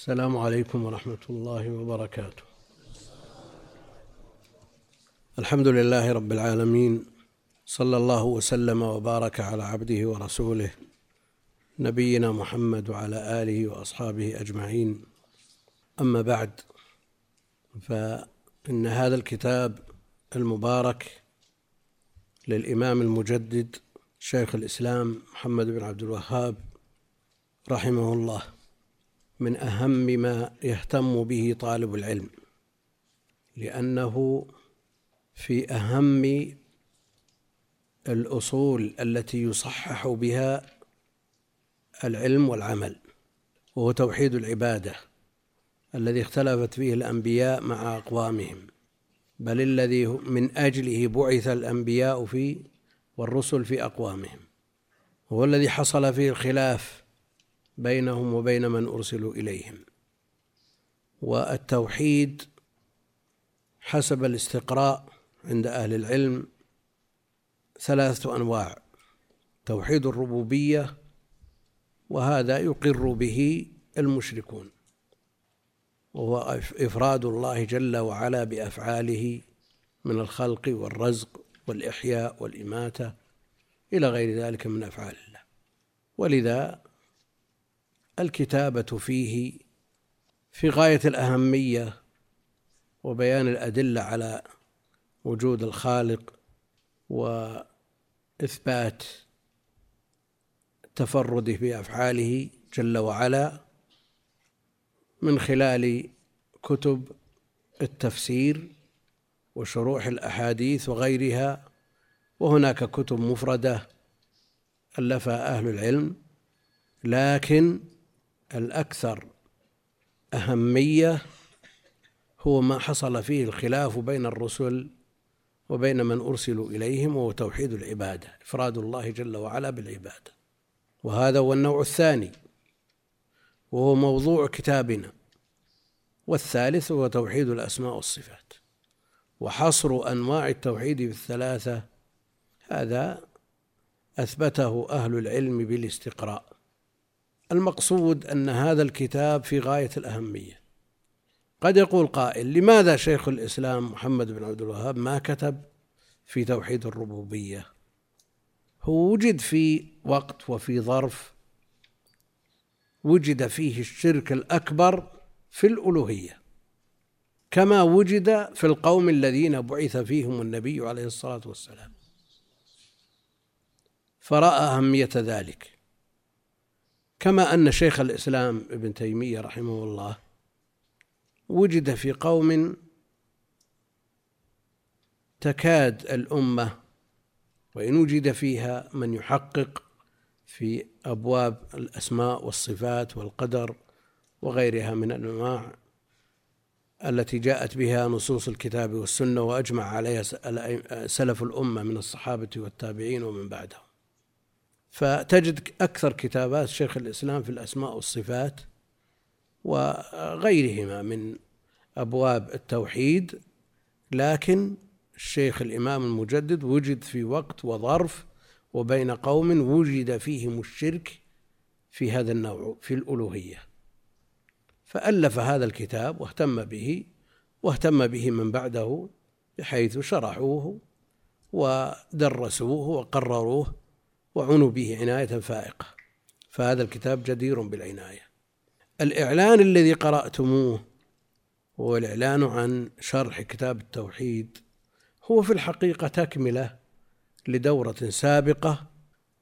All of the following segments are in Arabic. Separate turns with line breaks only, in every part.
السلام عليكم ورحمة الله وبركاته. الحمد لله رب العالمين صلى الله وسلم وبارك على عبده ورسوله نبينا محمد وعلى آله وأصحابه أجمعين. أما بعد فإن هذا الكتاب المبارك للإمام المجدد شيخ الإسلام محمد بن عبد الوهاب رحمه الله من أهم ما يهتم به طالب العلم لأنه في أهم الأصول التي يصحح بها العلم والعمل وهو توحيد العبادة الذي اختلفت فيه الأنبياء مع أقوامهم. بل الذي من أجله بعث الأنبياء في والرسل في أقوامهم هو الذي حصل فيه الخلاف بينهم وبين من أرسلوا إليهم. والتوحيد حسب الاستقراء عند أهل العلم ثلاثة أنواع توحيد الربوبية وهذا يقر به المشركون وهو إفراد الله جل وعلا بأفعاله من الخلق والرزق والإحياء والإماتة إلى غير ذلك من أفعال الله. ولذا الكتابة فيه في غاية الأهمية وبيان الأدلة على وجود الخالق وإثبات تفرده بأفعاله جل وعلا من خلال كتب التفسير وشروح الأحاديث وغيرها وهناك كتب مفردة ألفها أهل العلم لكن الأكثر أهمية هو ما حصل فيه الخلاف بين الرسل وبين من أرسلوا إليهم وهو توحيد العبادة إفراد الله جل وعلا بالعبادة. وهذا هو النوع الثاني وهو موضوع كتابنا. والثالث هو توحيد الأسماء والصفات. وحصر أنواع التوحيد بالثلاثة هذا أثبته أهل العلم بالاستقراء. المقصود أن هذا الكتاب في غاية الأهمية. قد يقول قائل لماذا شيخ الإسلام محمد بن عبد الوهاب ما كتب في توحيد الربوبية؟ هو وجد في وقت وفي ظرف وجد فيه الشرك الأكبر في الألوهية كما وجد في القوم الذين بعث فيهم النبي عليه الصلاة والسلام. فرأى أهمية ذلك. كما أن شيخ الإسلام ابن تيمية رحمه الله وجد في قوم تكاد الأمة وإن وجد فيها من يحقق في أبواب الأسماء والصفات والقدر وغيرها من الأنواع التي جاءت بها نصوص الكتاب والسنة وأجمع عليها سلف الأمة من الصحابة والتابعين ومن بعدهم. فتجد أكثر كتابات شيخ الإسلام في الأسماء والصفات وغيرهما من أبواب التوحيد لكن الشيخ الإمام المجدد وجد في وقت وظرف وبين قوم وجد فيهم الشرك في هذا النوع في الألوهية. فألف هذا الكتاب واهتم به واهتم به من بعده بحيث شرحوه ودرسوه وقرروه. وعنوا به عناية فائقة. فهذا الكتاب جدير بالعناية. الإعلان الذي قرأتموه هو الإعلان عن شرح كتاب التوحيد. هو في الحقيقة تكملة لدورة سابقة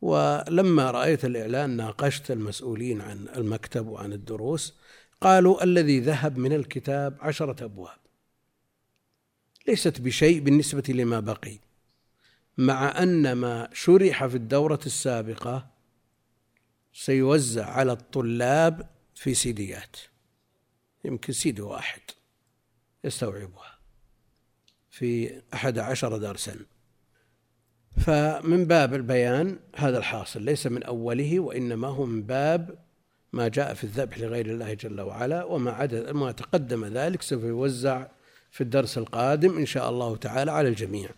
ولما رأيت الإعلان ناقشت المسؤولين عن المكتب وعن الدروس. قالوا الذي ذهب من الكتاب عشرة أبواب. ليست بشيء بالنسبة لما بقي. مع أن ما شرح في الدورة السابقة سيوزع على الطلاب في سيديات. يمكن سيدي واحد يستوعبها في أحد عشر درسا. فمن باب البيان هذا الحاصل ليس من أوله وإنما هو من باب ما جاء في الذبح لغير الله جل وعلا وما عدد ما تقدم ذلك سوف يوزع في الدرس القادم إن شاء الله تعالى على الجميع.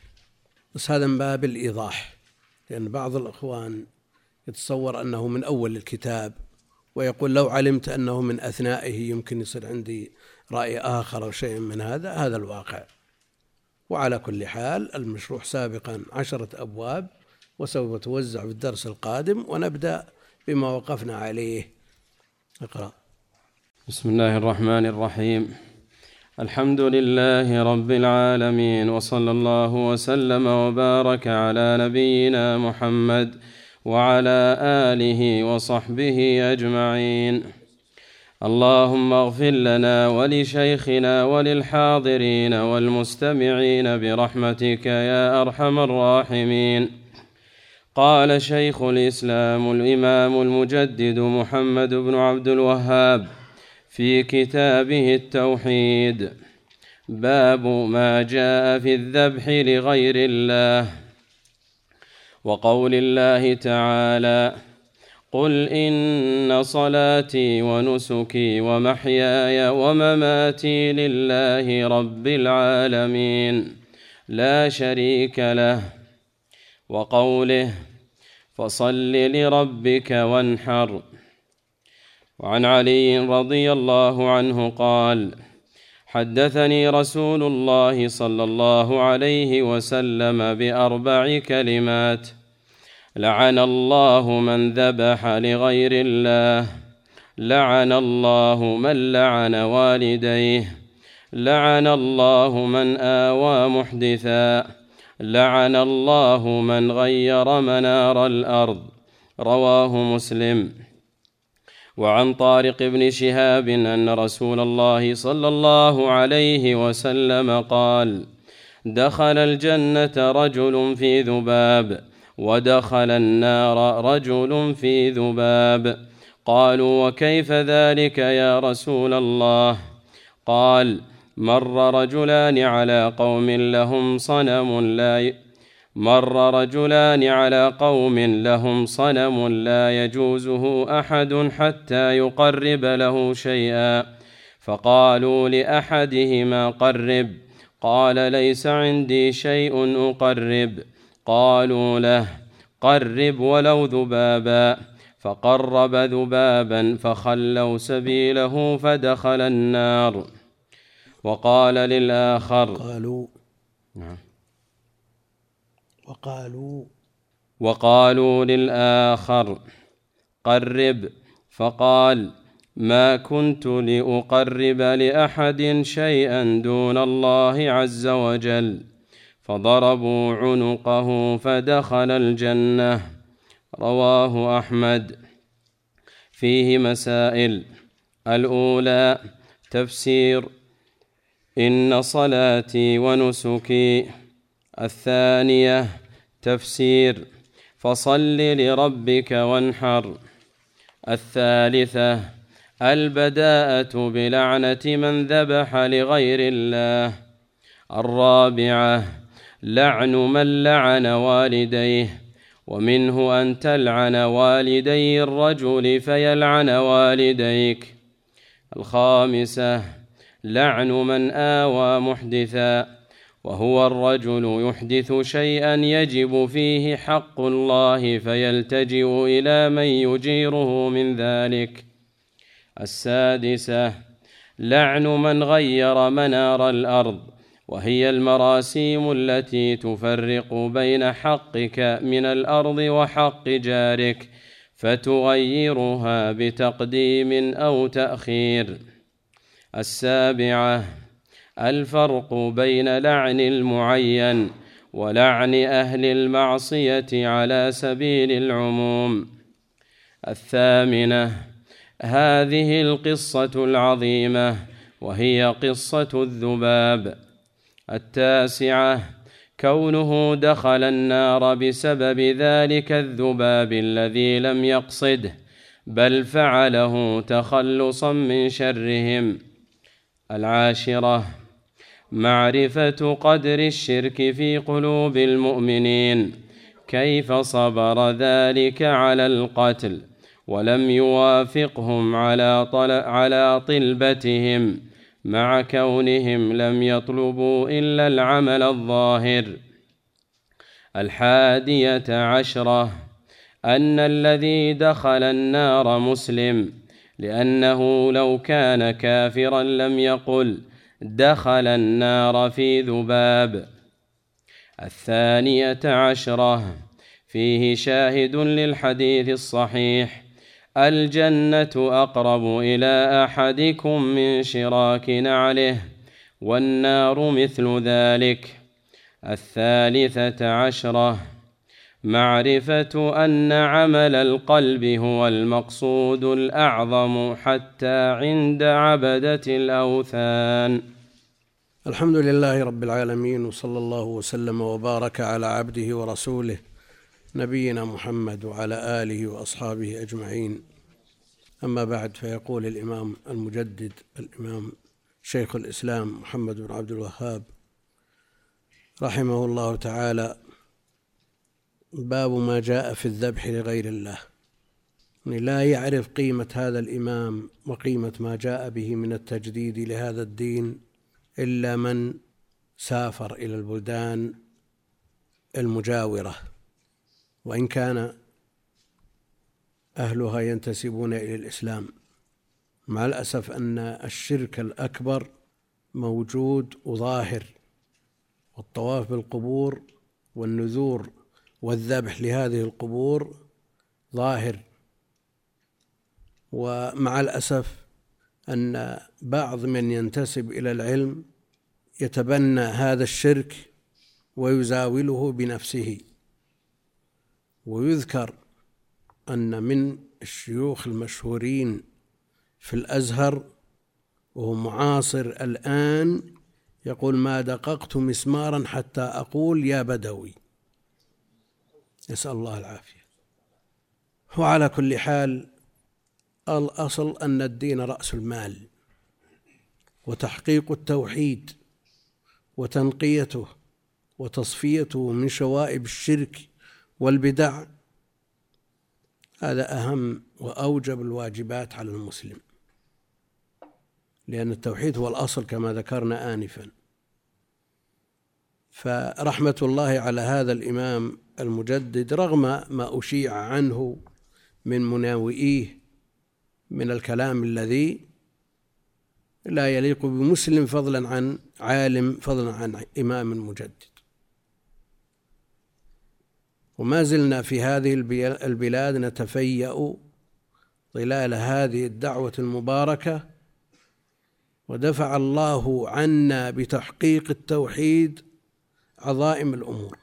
بس هذا من باب الإيضاح لأن بعض الإخوان يتصور أنه من أول الكتاب ويقول لو علمت أنه من أثنائه يمكن يصير عندي رأي آخر أو شيء من هذا هذا الواقع. وعلى كل حال المشروع سابقا عشرة أبواب وسوف توزع في الدرس القادم ونبدأ بما وقفنا عليه. اقرأ.
بسم الله الرحمن الرحيم. الحمد لله رب العالمين وصلى الله وسلم وبارك على نبينا محمد وعلى آله وصحبه أجمعين. اللهم اغفر لنا ولشيخنا وللحاضرين والمستمعين برحمتك يا أرحم الراحمين. قال شيخ الإسلام الإمام المجدد محمد بن عبد الوهاب في كتابه التوحيد. باب ما جاء في الذبح لغير الله. وقول الله تعالى قل ان صلاتي ونسكي ومحياي ومماتي لله رب العالمين. لا شريك له. وقوله فصل لربك وانحر. وعن علي رضي الله عنه قال حدثني رسول الله صلى الله عليه وسلم بأربع كلمات. لعن الله من ذبح لغير الله. لعن الله من لعن والديه. لعن الله من آوى محدثا. لعن الله من غير منار الأرض. رواه مسلم. وعن طارق بن شهاب أن رسول الله صلى الله عليه وسلم قال دخل الجنة رجل في ذباب ودخل النار رجل في ذباب. قالوا وكيف ذلك يا رسول الله؟ قال مر رجلان على قوم لهم صنم لا مر رجلان على قوم لهم صنم لا يجوزه أحد حتى يقرب له شيئا. فقالوا لأحدهما قرب. قال ليس عندي شيء أقرب. قالوا له قرب ولو ذبابا. فقرب ذبابا فخلوا سبيله فدخل النار. وقال للآخر
قالوا نعم. وقالوا
وقالوا للآخر قرب. فقال ما كنت لأقرب لأحد شيئا دون الله عز وجل. فضربوا عنقه فدخل الجنة. رواه أحمد. فيه مسائل. الأولى تفسير إن صلاتي ونسكي الثانية تفسير. فصل لربك وانحر. الثالثة البداءة بلعنة من ذبح لغير الله. الرابعة لعن من لعن والديه. ومنه أن تلعن والدي الرجل فيلعن والديك. الخامسة لعن من آوى محدثا. وهو الرجل يحدث شيئا يجب فيه حق الله فيلتجئ إلى من يجيره من ذلك. السادسة لعن من غير منار الأرض وهي المراسيم التي تفرق بين حقك من الأرض وحق جارك فتغيرها بتقديم أو تأخير. السابعة الفرق بين لعن المعين ولعن أهل المعصية على سبيل العموم. الثامنة هذه القصة العظيمة وهي قصة الذباب. التاسعة كونه دخل النار بسبب ذلك الذباب الذي لم يقصده بل فعله تخلصا من شرهم. العاشرة معرفة قدر الشرك في قلوب المؤمنين. كيف صبر ذلك على القتل؟ ولم يوافقهم على طل على طلبتهم. مع كونهم لم يطلبوا إلا العمل الظاهر. الحادية عشرة أن الذي دخل النار مسلم لأنه لو كان كافرا لم يقل دخل النار في ذباب. الثانية عشرة. فيه شاهد للحديث الصحيح. الجنة أقرب إلى أحدكم من شراك نعله والنار مثل ذلك. الثالثة عشرة. معرفة أن عمل القلب هو المقصود الأعظم حتى عند عبدة الأوثان.
الحمد لله رب العالمين وصلى الله وسلم وبارك على عبده ورسوله نبينا محمد وعلى آله وأصحابه أجمعين. أما بعد فيقول الإمام المجدد الإمام شيخ الإسلام محمد بن عبد الوهاب رحمه الله تعالى باب ما جاء في الذبح لغير الله. يعني لا يعرف قيمة هذا الإمام وقيمة ما جاء به من التجديد لهذا الدين إلا من سافر إلى البلدان المجاورة. وإن كان أهلها ينتسبون إلى الإسلام مع الأسف أن الشرك الأكبر موجود وظاهر والطواف بالقبور والنذور والذبح لهذه القبور ظاهر. ومع الأسف أن بعض من ينتسب إلى العلم يتبنى هذا الشرك ويزاوله بنفسه. ويذكر أن من الشيوخ المشهورين في الأزهر وهو معاصر الآن يقول ما دققت مسمارا حتى أقول يا بدوي نسأل الله العافية. وعلى كل حال الأصل أن الدين رأس المال وتحقيق التوحيد وتنقيته وتصفيته من شوائب الشرك والبدع. هذا أهم وأوجب الواجبات على المسلم لأن التوحيد هو الأصل كما ذكرنا آنفا. فرحمة الله على هذا الإمام المجدد رغم ما أشيع عنه من مناوئيه من الكلام الذي لا يليق بمسلم فضلا عن عالم فضلا عن إمام مجدد. وما زلنا في هذه البلاد نتفيأ ظلال هذه الدعوة المباركة ودفع الله عنا بتحقيق التوحيد عظائم الأمور.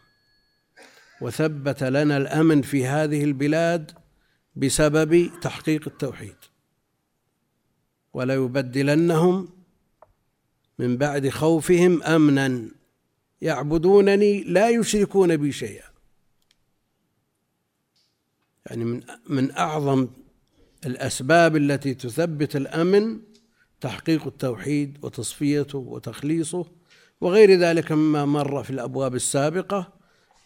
وثبت لنا الأمن في هذه البلاد بسبب تحقيق التوحيد. وليبدلنهم من بعد خوفهم أمنا. يعبدونني لا يشركون بي شيئا. يعني من من أعظم الأسباب التي تثبت الأمن تحقيق التوحيد وتصفيته وتخليصه وغير ذلك مما مر في الأبواب السابقة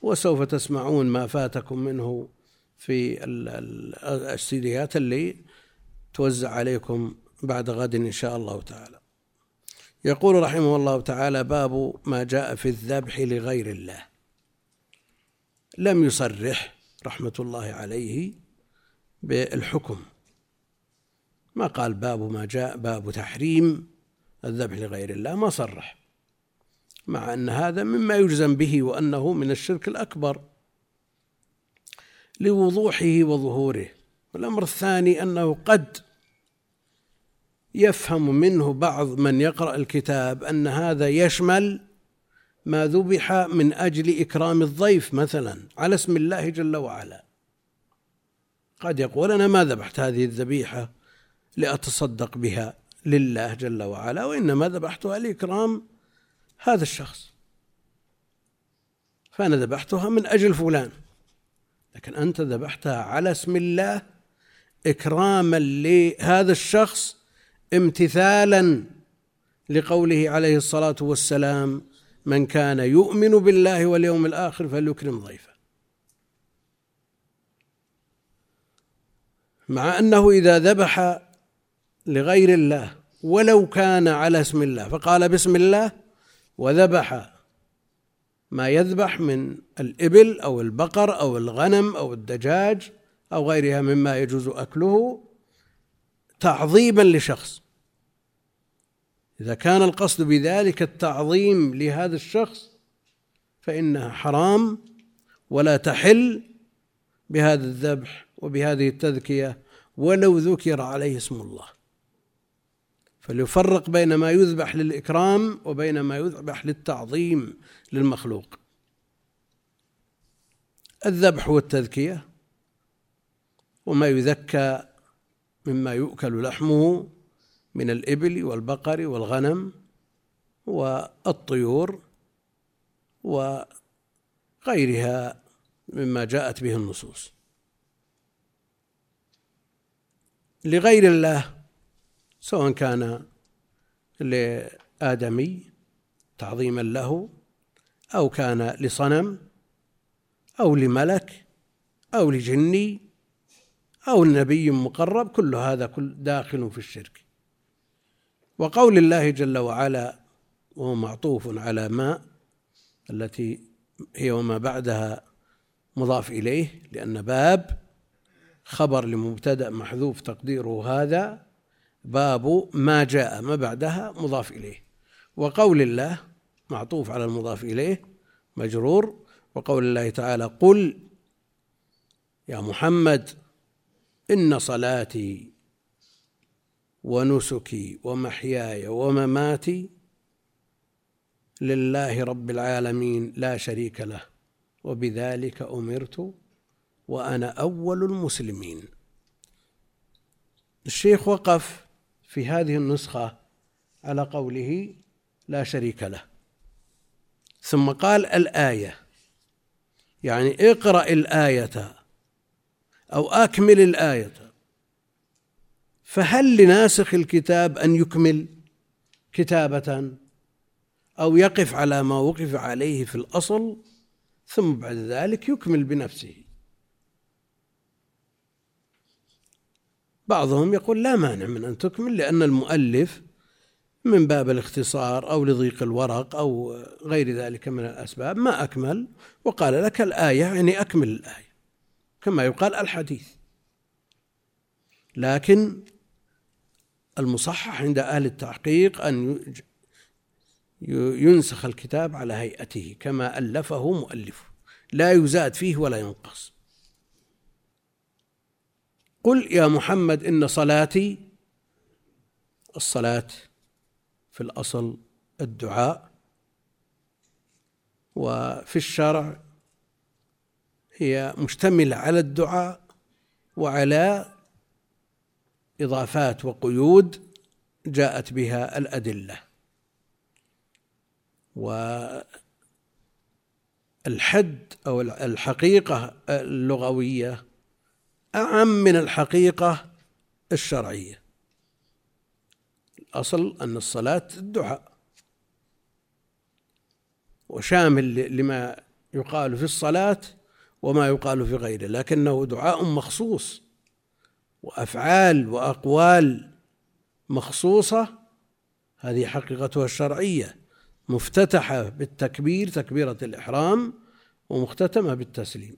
وسوف تسمعون ما فاتكم منه في السيديات اللي توزع عليكم بعد غد إن شاء الله تعالى. يقول رحمه الله تعالى باب ما جاء في الذبح لغير الله. لم يصرح رحمة الله عليه بالحكم. ما قال باب ما جاء باب تحريم الذبح لغير الله. ما صرح مع أن هذا مما يجزم به وأنه من الشرك الأكبر لوضوحه وظهوره. والأمر الثاني أنه قد يفهم منه بعض من يقرأ الكتاب أن هذا يشمل ما ذبح من أجل إكرام الضيف مثلا على اسم الله جل وعلا. قد يقول أنا ما ذبحت هذه الذبيحة لأتصدق بها لله جل وعلا وإنما ذبحتها لإكرام هذا الشخص. فأنا ذبحتها من أجل فلان لكن أنت ذبحتها على اسم الله إكراما لهذا الشخص امتثالا لقوله عليه الصلاة والسلام من كان يؤمن بالله واليوم الآخر فليكرم ضيفه. مع أنه إذا ذبح لغير الله ولو كان على اسم الله فقال بسم الله وذبح ما يذبح من الإبل أو البقر أو الغنم أو الدجاج أو غيرها مما يجوز أكله تعظيما لشخص. إذا كان القصد بذلك التعظيم لهذا الشخص فإنها حرام ولا تحل بهذا الذبح وبهذه التذكية ولو ذكر عليه اسم الله. فليفرق بين ما يذبح للإكرام وبين ما يذبح للتعظيم للمخلوق. الذبح والتذكية وما يذكى مما يؤكل لحمه من الإبل والبقر والغنم والطيور وغيرها مما جاءت به النصوص. لغير الله سواء كان لآدمي تعظيما له أو كان لصنم أو لملك أو لجني أو لنبي مقرب كل هذا كل داخل في الشرك. وقول الله جل وعلا وهو معطوف على ما التي هي وما بعدها مضاف إليه لأن باب خبر لمبتدأ محذوف تقديره هذا باب ما جاء ما بعدها مضاف إليه. وقول الله معطوف على المضاف إليه مجرور. وقول الله تعالى قل يا محمد إن صلاتي ونسكي ومحياي ومماتي لله رب العالمين لا شريك له وبذلك أمرت وأنا أول المسلمين. الشيخ وقف في هذه النسخة على قوله لا شريك له. ثم قال الآية يعني اقرأ الآية أو أكمل الآية. فهل لناسخ الكتاب أن يكمل كتابة أو يقف على ما وقف عليه في الأصل ثم بعد ذلك يكمل بنفسه؟ بعضهم يقول لا مانع من أن تكمل لأن المؤلف من باب الاختصار أو لضيق الورق أو غير ذلك من الأسباب ما أكمل وقال لك الآية يعني أكمل الآية. كما يقال الحديث. لكن المصحح عند أهل التحقيق أن ينسخ الكتاب على هيئته كما ألفه مؤلفه. لا يزاد فيه ولا ينقص. قل يا محمد إن صلاتي الصلاة في الأصل الدعاء وفي الشرع هي مشتملة على الدعاء وعلى إضافات وقيود جاءت بها الأدلة. والحد أو الحقيقة اللغوية أعم من الحقيقة الشرعية. الأصل أن الصلاة الدعاء. وشامل لما يقال في الصلاة وما يقال في غيره لكنه دعاء مخصوص وأفعال وأقوال مخصوصة. هذه حقيقتها الشرعية مفتتحة بالتكبير تكبيرة الإحرام ومختتمة بالتسليم.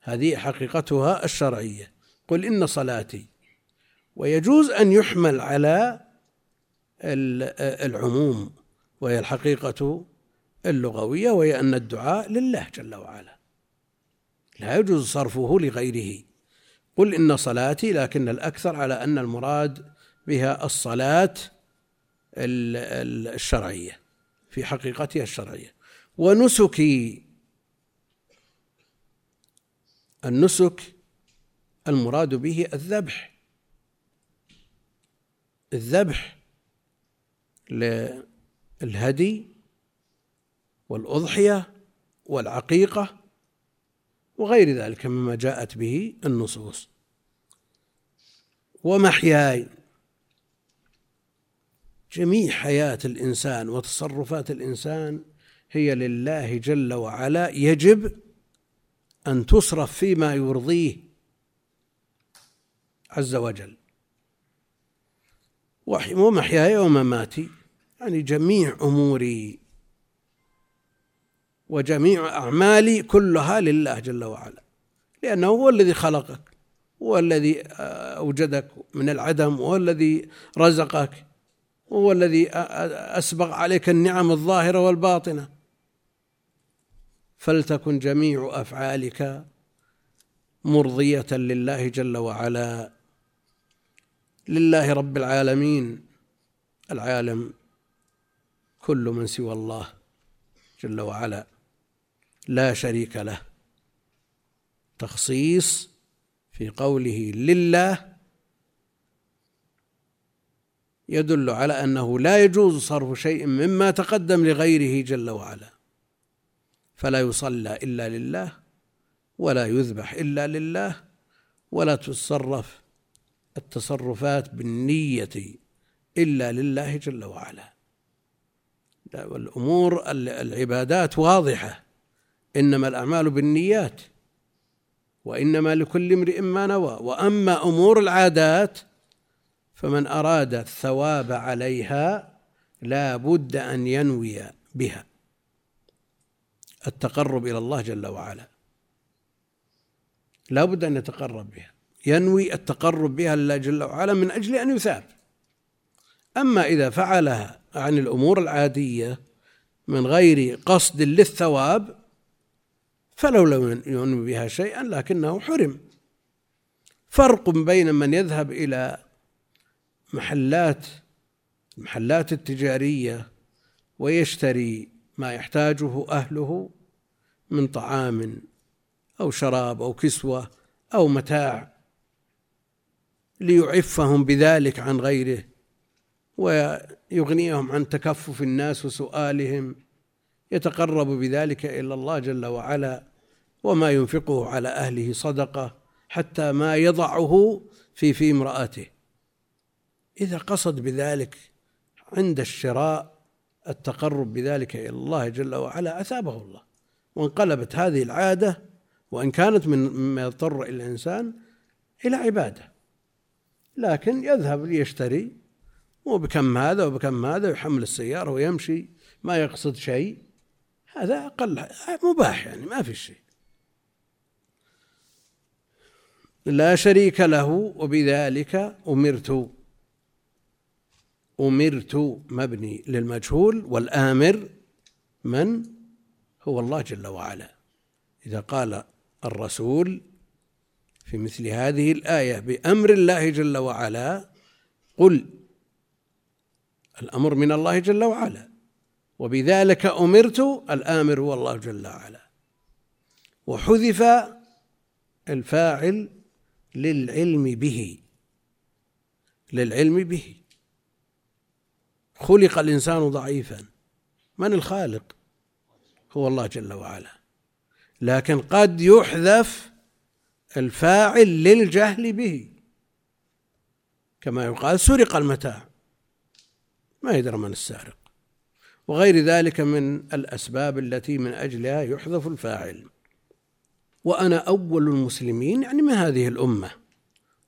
هذه حقيقتها الشرعية. قل إن صلاتي. ويجوز أن يحمل على العموم وهي الحقيقة اللغوية وهي أن الدعاء لله جل وعلا. لا يجوز صرفه لغيره. قل إن صلاتي لكن الأكثر على أن المراد بها الصلاة الشرعية في حقيقتها الشرعية. ونسكي النسك المراد به الذبح. الذبح للهدي والأضحية والعقيقة وغير ذلك مما جاءت به النصوص. ومحياي جميع حياة الإنسان وتصرفات الإنسان هي لله جل وعلا. يجب أن تصرف فيما يرضيه عز وجل. ومحياي ومماتي يعني جميع أموري وجميع أعمالي كلها لله جل وعلا. لأنه هو الذي خلقك هو الذي أوجدك من العدم وهو الذي رزقك وهو الذي أسبغ عليك النعم الظاهرة والباطنة. فلتكن جميع أفعالك مرضية لله جل وعلا. لله رب العالمين العالم كل من سوى الله جل وعلا. لا شريك له. تخصيص في قوله لله يدل على أنه لا يجوز صرف شيء مما تقدم لغيره جل وعلا. فلا يصلى إلا لله ولا يذبح إلا لله ولا تتصرف التصرفات بالنية إلا لله جل وعلا. والأمور العبادات واضحة. إنما الأعمال بالنيات وإنما لكل امرئ ما نوى. وأما أمور العادات فمن أراد الثواب عليها لا بد أن ينوي بها. التقرب إلى الله جل وعلا. لا بد أن يتقرب بها. ينوي التقرب بها لله جل وعلا من أجل أن يثاب. أما إذا فعلها عن الأمور العادية من غير قصد للثواب فلو لم ينوي بها شيئا لكنه حرم. فرق بين من يذهب إلى محلات المحلات التجارية ويشتري ما يحتاجه أهله من طعام أو شراب أو كسوة أو متاع ليعفهم بذلك عن غيره ويغنيهم عن تكفف الناس وسؤالهم يتقرب بذلك إلى الله جل وعلا وما ينفقه على أهله صدقة حتى ما يضعه في في امرأته. إذا قصد بذلك عند الشراء التقرب بذلك إلى الله جل وعلا أثابه الله. وانقلبت هذه العادة وإن كانت من مما يضطر إلى الإنسان إلى عبادة. لكن يذهب ليشتري وبكم هذا وبكم هذا يحمل السيارة ويمشي ما يقصد شيء. هذا أقل مباح يعني ما في شيء. لا شريك له وبذلك أمرت أمرت مبني للمجهول والآمر من هو الله جل وعلا. إذا قال الرسول في مثل هذه الآية بأمر الله جل وعلا قل الأمر من الله جل وعلا. وبذلك أمرت الآمر هو الله جل وعلا. وحذف الفاعل للعلم به. للعلم به. خلق الإنسان ضعيفا. من الخالق؟ هو الله جل وعلا. لكن قد يحذف الفاعل للجهل به. كما يقال سرق المتاع. ما يدرى من السارق. وغير ذلك من الأسباب التي من أجلها يحذف الفاعل. وأنا أول المسلمين يعني من هذه الأمة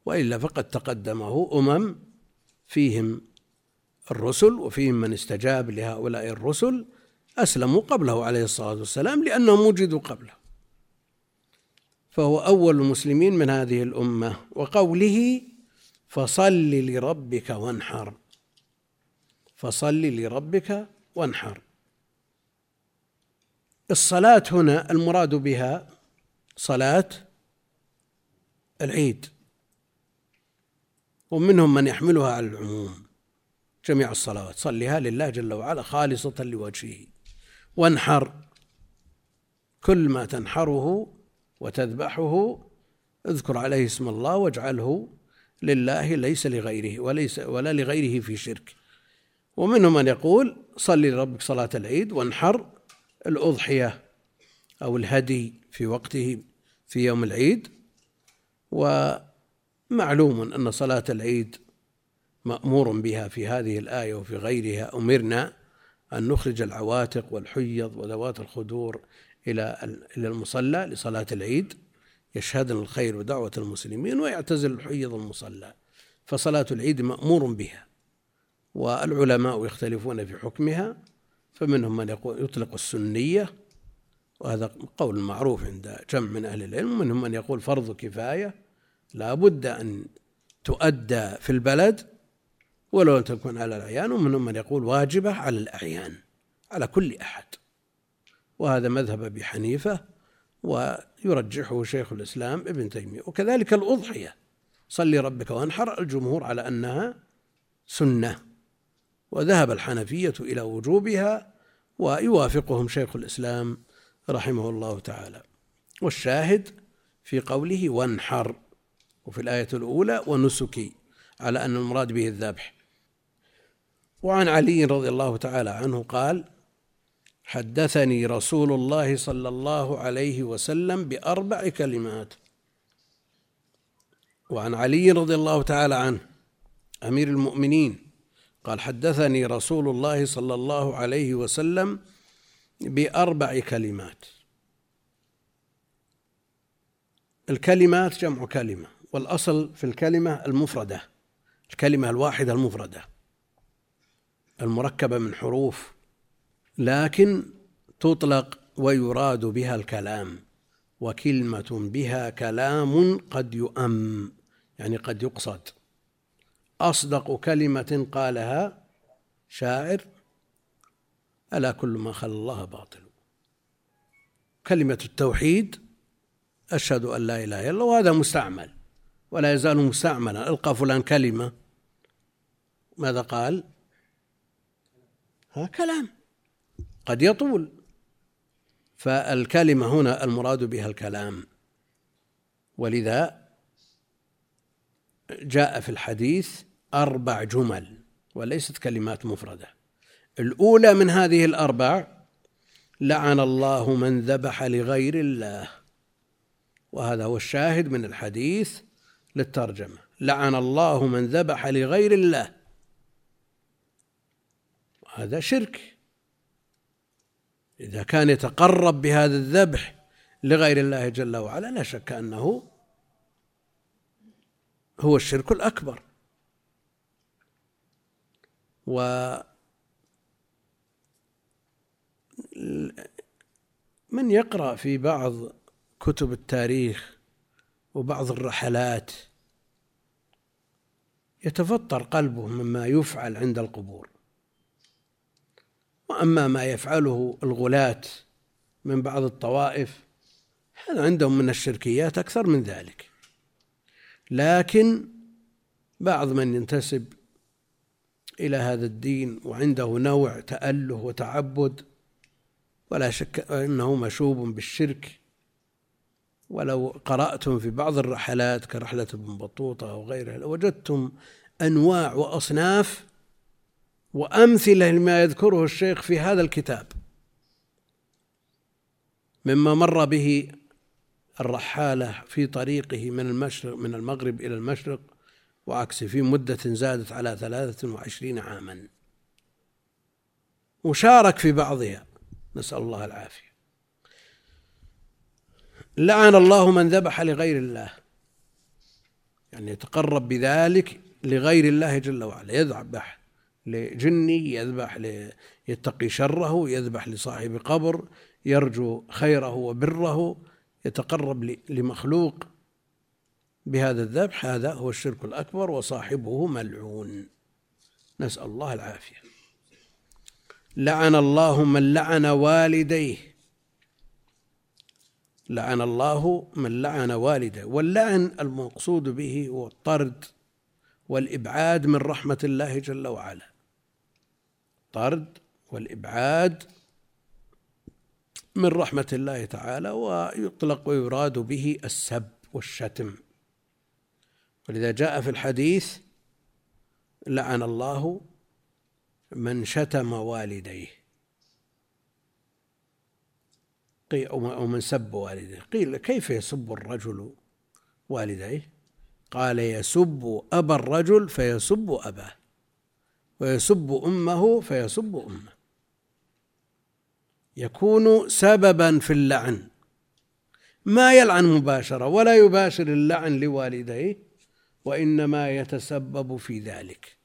وإلا فقد تقدمه أمم فيهم الرسل وفيهم من استجاب لهؤلاء الرسل أسلموا قبله عليه الصلاة والسلام لأنهم وجدوا قبله. فهو أول المسلمين من هذه الأمة. وقوله فصل لربك وانحر فصل لربك وانحر. الصلاة هنا المراد بها صلاة العيد. ومنهم من يحملها على العموم. جميع الصلوات. صلها لله جل وعلا خالصة لوجهه. وانحر. كل ما تنحره وتذبحه اذكر عليه اسم الله واجعله لله ليس لغيره وليس ولا لغيره في شرك. ومنهم من يقول صل لربك صلاة العيد وانحر الأضحية أو الهدي في وقته في يوم العيد. ومعلوم أن صلاة العيد مأمور بها في هذه الآية وفي غيرها. أمرنا أن نخرج العواتق والحيض وذوات الخدور إلى إلى المصلى لصلاة العيد يشهدن الخير ودعوة المسلمين ويعتزل الحيض المصلى. فصلاة العيد مأمور بها. والعلماء يختلفون في حكمها فمنهم من يقول يطلق السنية وهذا قول معروف عند جمع من أهل العلم ومنهم من يقول فرض كفاية لا بد أن تؤدى في البلد ولو لم تكن على الأعيان ومنهم من يقول واجبة على الأعيان على كل أحد. وهذا مذهب أبي حنيفة ويرجحه شيخ الإسلام ابن تيمية. وكذلك الأضحية صلي ربك وانحر الجمهور على أنها سنة. وذهب الحنفية إلى وجوبها ويوافقهم شيخ الإسلام رحمه الله تعالى. والشاهد في قوله وانحر وفي الآية الأولى ونسكي على أن المراد به الذبح. وعن علي رضي الله تعالى عنه قال حدثني رسول الله صلى الله عليه وسلم بأربع كلمات. وعن علي رضي الله تعالى عنه أمير المؤمنين قال حدثني رسول الله صلى الله عليه وسلم بأربع كلمات. الكلمات جمع كلمة والأصل في الكلمة المفردة الكلمة الواحدة المفردة المركبة من حروف لكن تطلق ويراد بها الكلام وكلمة بها كلام قد يؤم يعني قد يقصد. أصدق كلمة قالها شاعر ألا كل ما خلا الله باطل. كلمة التوحيد أشهد أن لا إله إلا الله وهذا مستعمل ولا يزال مستعملا. ألقى فلان كلمة ماذا قال؟ ها كلام قد يطول. فالكلمة هنا المراد بها الكلام. ولذا جاء في الحديث أربع جمل وليست كلمات مفردة. الأولى من هذه الأربع لعن الله من ذبح لغير الله. وهذا هو الشاهد من الحديث للترجمة. لعن الله من ذبح لغير الله. هذا شرك. إذا كان يتقرب بهذا الذبح لغير الله جل وعلا لا شك أنه هو الشرك الأكبر. و من يقرأ في بعض كتب التاريخ وبعض الرحلات يتفطر قلبه مما يفعل عند القبور. وأما ما يفعله الغلاة من بعض الطوائف هذا عندهم من الشركيات أكثر من ذلك. لكن بعض من ينتسب إلى هذا الدين وعنده نوع تأله وتعبد ولا شك أنه مشوب بالشرك. ولو قرأتم في بعض الرحلات كرحلة ابن بطوطة أو غيرها لوجدتم أنواع وأصناف وأمثلة لما يذكره الشيخ في هذا الكتاب. مما مر به الرحالة في طريقه من المشرق من المغرب إلى المشرق وعكسه في مدة زادت على ثلاثة وعشرين عاما. وشارك في بعضها. نسأل الله العافية. لعن الله من ذبح لغير الله. يعني يتقرب بذلك لغير الله جل وعلا. يذبح لجني يذبح يتقي شره يذبح لصاحب قبر يرجو خيره وبره يتقرب لمخلوق. بهذا الذبح هذا هو الشرك الأكبر وصاحبه ملعون. نسأل الله العافية. لعن الله من لعن والديه. لعن الله من لعن والديه واللعن المقصود به هو الطرد والإبعاد من رحمة الله جل وعلا. الطرد والإبعاد من رحمة الله تعالى ويطلق ويراد به السب والشتم. ولذا جاء في الحديث لعن الله من شتم والديه. أو من سب والديه. قيل كيف يسب الرجل والديه؟ قال يسب أبا الرجل فيسب أباه ويسب أمه فيسب أمه. يكون سببا في اللعن. ما يلعن مباشرة ولا يباشر اللعن لوالديه وإنما يتسبب في ذلك.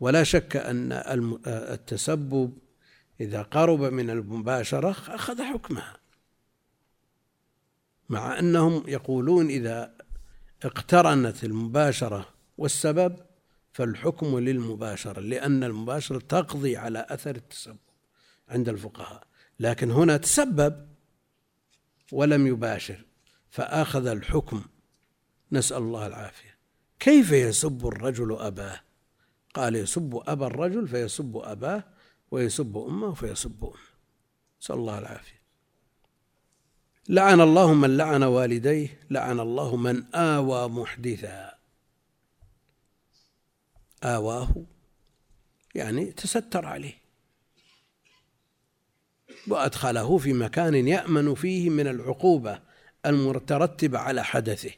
ولا شك أن التسبب إذا قرب من المباشرة أخذ حكمها. مع أنهم يقولون إذا اقترنت المباشرة والسبب فالحكم للمباشرة لأن المباشرة تقضي على أثر التسبب عند الفقهاء. لكن هنا تسبب ولم يباشر فأخذ الحكم نسأل الله العافية. كيف يسب الرجل أباه؟ قال يسب أبا الرجل فيسب أباه ويسب أمه فيسب أمه. نسأل الله العافية. لعن الله من لعن والديه لعن الله من آوى محدثا. آواه يعني تستر عليه. وأدخله في مكان يأمن فيه من العقوبة المترتبة على حدثه.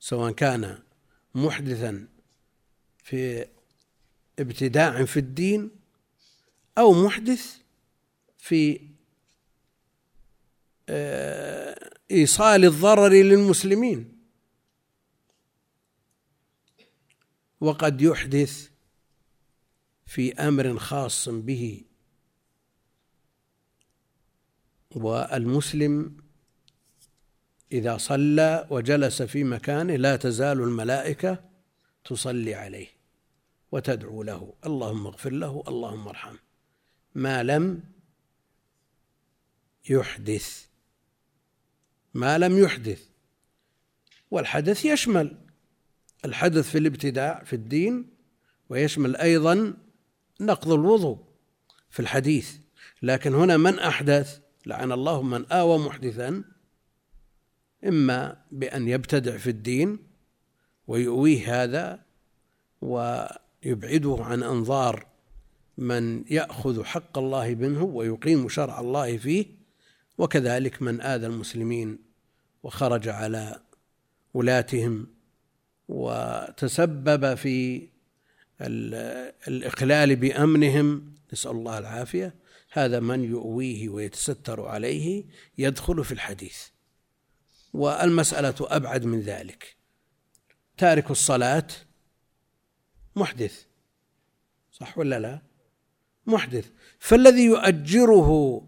سواء كان محدثا في ابتداع في الدين أو محدث في آه، إيصال الضرر للمسلمين. وقد يحدث في أمر خاص به والمسلم إذا صلى وجلس في مكانه لا تزال الملائكة تصلي عليه وتدعو له. اللهم اغفر له اللهم ارحمه. ما لم يحدث ما لم يحدث. والحدث يشمل الحدث في الابتداع في الدين ويشمل أيضا نقض الوضوء في الحديث. لكن هنا من أحدث؟ لعن الله من آوى محدثا إما بأن يبتدع في الدين ويؤويه هذا ويبعده عن أنظار من يأخذ حق الله منه ويقيم شرع الله فيه وكذلك من آذى المسلمين وخرج على ولاتهم وتسبب في الإقلال بأمنهم. نسأل الله العافية. هذا من يؤويه ويتستر عليه يدخل في الحديث. والمسألة أبعد من ذلك. تارك الصلاة محدث صح ولا لا؟ محدث. فالذي يؤجره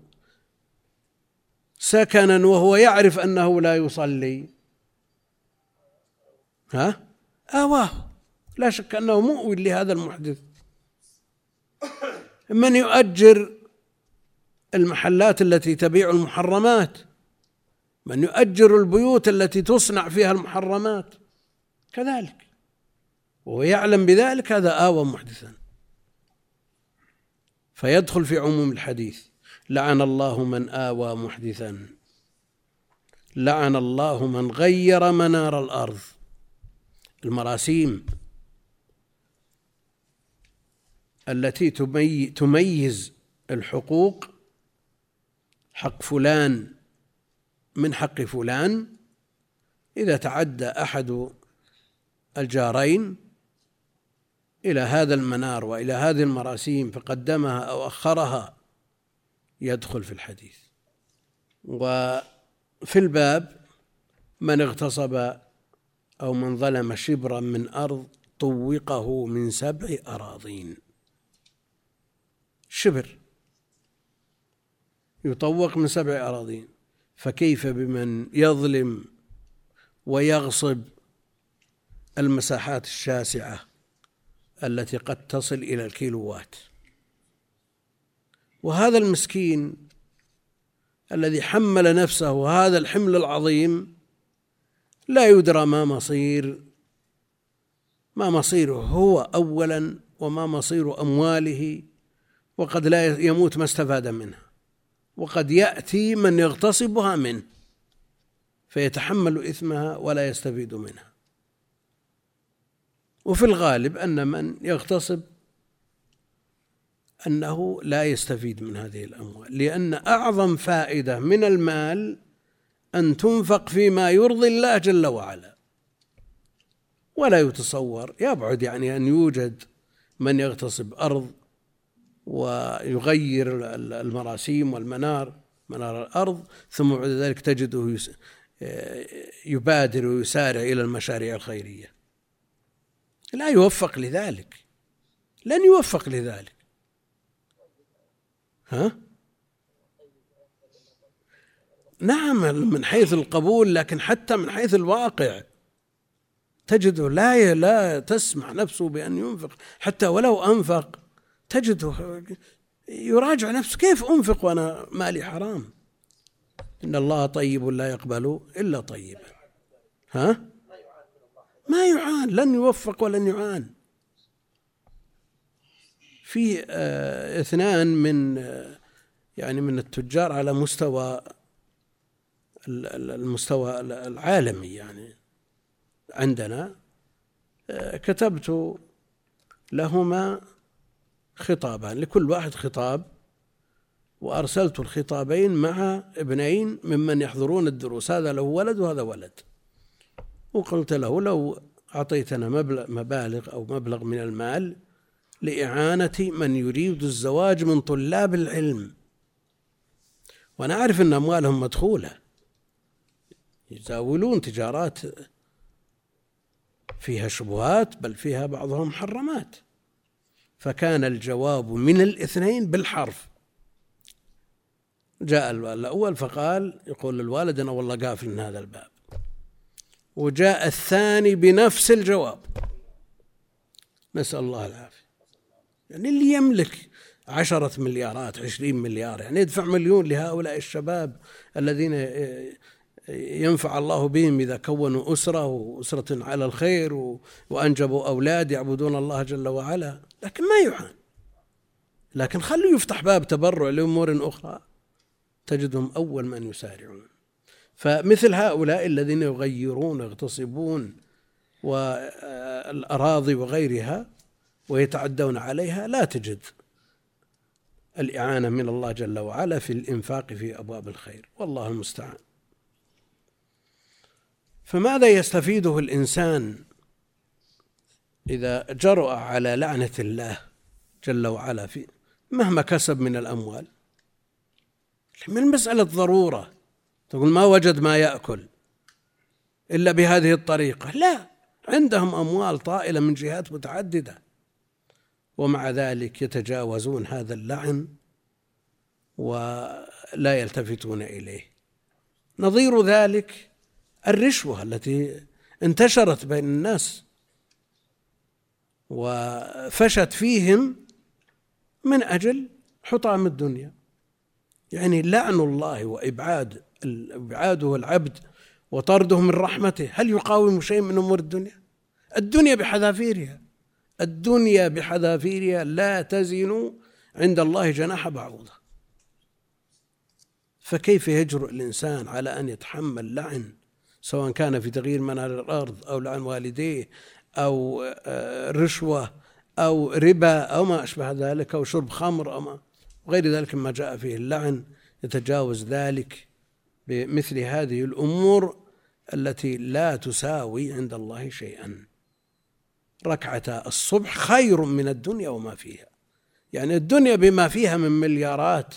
سكنا وهو يعرف أنه لا يصلي ها؟ آواه. لا شك أنه مؤوي لهذا المحدث. من يؤجر المحلات التي تبيع المحرمات؟ من يؤجر البيوت التي تصنع فيها المحرمات. كذلك. وهو يعلم بذلك هذا آوى محدثا. فيدخل في عموم الحديث. لعن الله من آوى محدثا. لعن الله من غير منار الأرض. المراسيم التي تميز الحقوق. حق فلان من حق فلان إذا تعدى أحد الجارين إلى هذا المنار وإلى هذه المراسيم فقدمها أو أخرها يدخل في الحديث. وفي الباب من اغتصب أو من ظلم شبرا من أرض طوقه من سبع أراضين. شبر يطوق من سبع أراضين. فكيف بمن يظلم ويغصب المساحات الشاسعة التي قد تصل إلى الكيلوات؟ وهذا المسكين الذي حمل نفسه هذا الحمل العظيم لا يدرى ما مصير ما مصيره هو اولا وما مصير أمواله وقد لا يموت ما استفاد منها وقد يأتي من يغتصبها منه فيتحمل إثمها ولا يستفيد منها. وفي الغالب أن من يغتصب أنه لا يستفيد من هذه الأموال لأن أعظم فائدة من المال أن تنفق فيما يرضي الله جل وعلا. ولا يتصور يبعد يعني أن يوجد من يغتصب أرض ويغير المراسيم والمنار منار الأرض ثم بعد ذلك تجده يبادر ويسارع إلى المشاريع الخيرية. لا يوفق لذلك. لن يوفق لذلك. ها؟ نعم من حيث القبول لكن حتى من حيث الواقع تجده لا لا تسمح نفسه بأن ينفق حتى ولو أنفق تجده يراجع نفسه كيف أنفق وأنا مالي حرام؟ إن الله طيب لا يقبل إلا طيبا ها؟ ما يعان لن يوفق ولن يعان. في آه اثنان من آه يعني من التجار على مستوى المستوى العالمي يعني. عندنا آه كتبت لهما خطابان لكل واحد خطاب. وأرسلت الخطابين مع ابنين ممن يحضرون الدروس هذا له ولد وهذا ولد. وقلت له لو أعطيتنا مبلغ مبالغ أو مبلغ من المال لإعانة من يريد الزواج من طلاب العلم. وأنا أعرف أن أموالهم مدخولة. يزاولون تجارات فيها شبهات بل فيها بعضهم محرمات فكان الجواب من الاثنين بالحرف. جاء الأول فقال يقول الوالد أنا والله قافل من هذا الباب. وجاء الثاني بنفس الجواب. نسأل الله العافية. يعني اللي يملك عشرة مليارات عشرين مليار يعني يدفع مليون لهؤلاء الشباب الذين ينفع الله بهم إذا كونوا أسرة وأسرة على الخير وأنجبوا أولاد يعبدون الله جل وعلا. لكن ما يعان. لكن خلوا يفتح باب تبرع لأمور أخرى تجدهم أول من يسارعون. فمثل هؤلاء الذين يغيرون ويغتصبون والأراضي وغيرها ويتعدون عليها لا تجد الإعانة من الله جل وعلا في الإنفاق في أبواب الخير. والله المستعان. فماذا يستفيده الإنسان إذا جرأ على لعنة الله جل وعلا في مهما كسب من الأموال. من مسألة ضرورة. تقول ما وجد ما يأكل إلا بهذه الطريقة. لا عندهم أموال طائلة من جهات متعددة. ومع ذلك يتجاوزون هذا اللعن ولا يلتفتون إليه. نظير ذلك الرشوة التي انتشرت بين الناس وفشت فيهم من أجل حطام الدنيا. يعني لعن الله وإبعاد إبعاده العبد وطرده من رحمته. هل يقاوم شيء من أمور الدنيا؟ الدنيا بحذافيرها. الدنيا بحذافيرها. لا تزن عند الله جناح بعوضة. فكيف يجرؤ الإنسان على أن يتحمل لعن سواء كان في تغيير منار الأرض أو لعن والديه أو آه، رشوة أو ربا أو ما أشبه ذلك أو شرب خمر أو ما وغير ذلك مما جاء فيه اللعن يتجاوز ذلك بمثل هذه الأمور التي لا تساوي عند الله شيئا. ركعة الصبح خير من الدنيا وما فيها. يعني الدنيا بما فيها من مليارات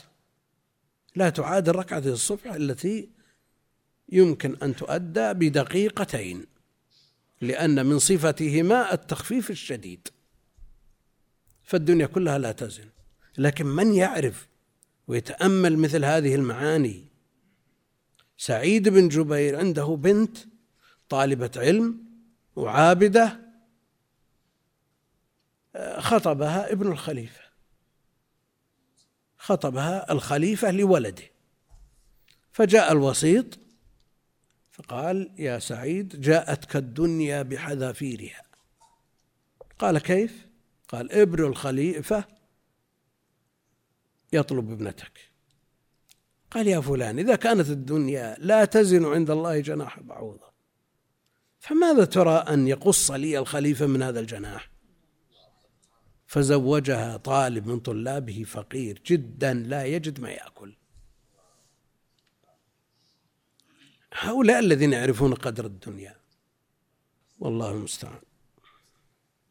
لا تعادل ركعة الصبح التي يمكن أن تؤدى بدقيقتين. لأن من صفتهما التخفيف الشديد. فالدنيا كلها لا تزن. لكن من يعرف ويتأمل مثل هذه المعاني؟ سعيد بن جبير عنده بنت طالبة علم وعابدة خطبها ابن الخليفة. خطبها الخليفة لولده. فجاء الوسيط فقال يا سعيد جاءتك الدنيا بحذافيرها. قال كيف؟ قال ابن الخليفة يطلب ابنتك. قال يا فلان إذا كانت الدنيا لا تزن عند الله جناح بعوضة فماذا ترى أن يقص لي الخليفة من هذا الجناح? فزوجها طالب من طلابه فقير جدا لا يجد ما يأكل. هؤلاء الذين يعرفون قدر الدنيا. والله المستعان.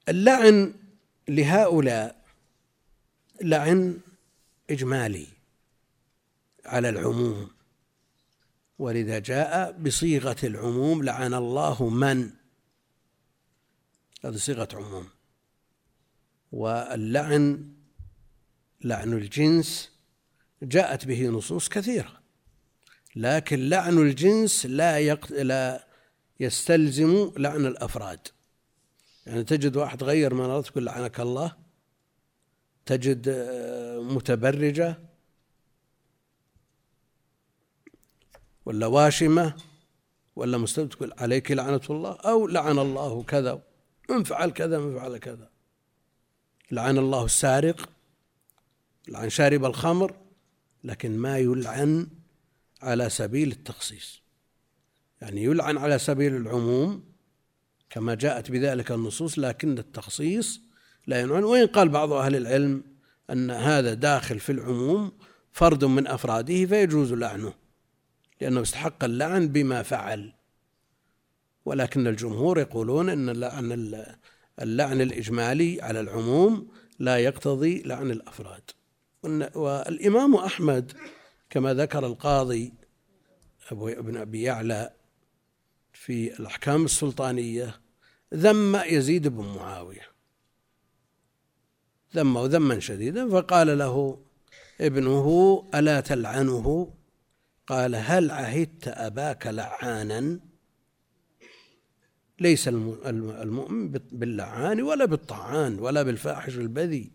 اللعن لهؤلاء لعن إجمالي على العموم. ولذا جاء بصيغة العموم لعن الله من؟ هذه صيغة عموم. واللعن لعن الجنس جاءت به نصوص كثيرة. لكن لعن الجنس لا. لا يستلزم لعن الأفراد. يعني تجد واحد غير منارة تقول لعنك الله. تجد آه، متبرجة. ولا واشمة. ولا مستوى تقول عليك لعنة الله. أو لعن الله كذا. من فعل كذا من فعل كذا. لعن الله السارق. لعن شارب الخمر. لكن ما يلعن على سبيل التخصيص. يعني يلعن على سبيل العموم كما جاءت بذلك النصوص لكن التخصيص لا ينعن. وإن قال بعض أهل العلم أن هذا داخل في العموم فرد من أفراده فيجوز لعنه لأنه استحق اللعن بما فعل. ولكن الجمهور يقولون أن اللعن اللعن الإجمالي على العموم لا يقتضي لعن الأفراد. والإمام أحمد كما ذكر القاضي أبو ابن أبي يعلى في الأحكام السلطانية ذم يزيد بن معاوية. ذمه ذما شديدا فقال له ابنه ألا تلعنه؟ قال هل عهدت أباك لعانا؟ ليس المؤمن باللعان ولا بالطعان ولا بالفاحش البذي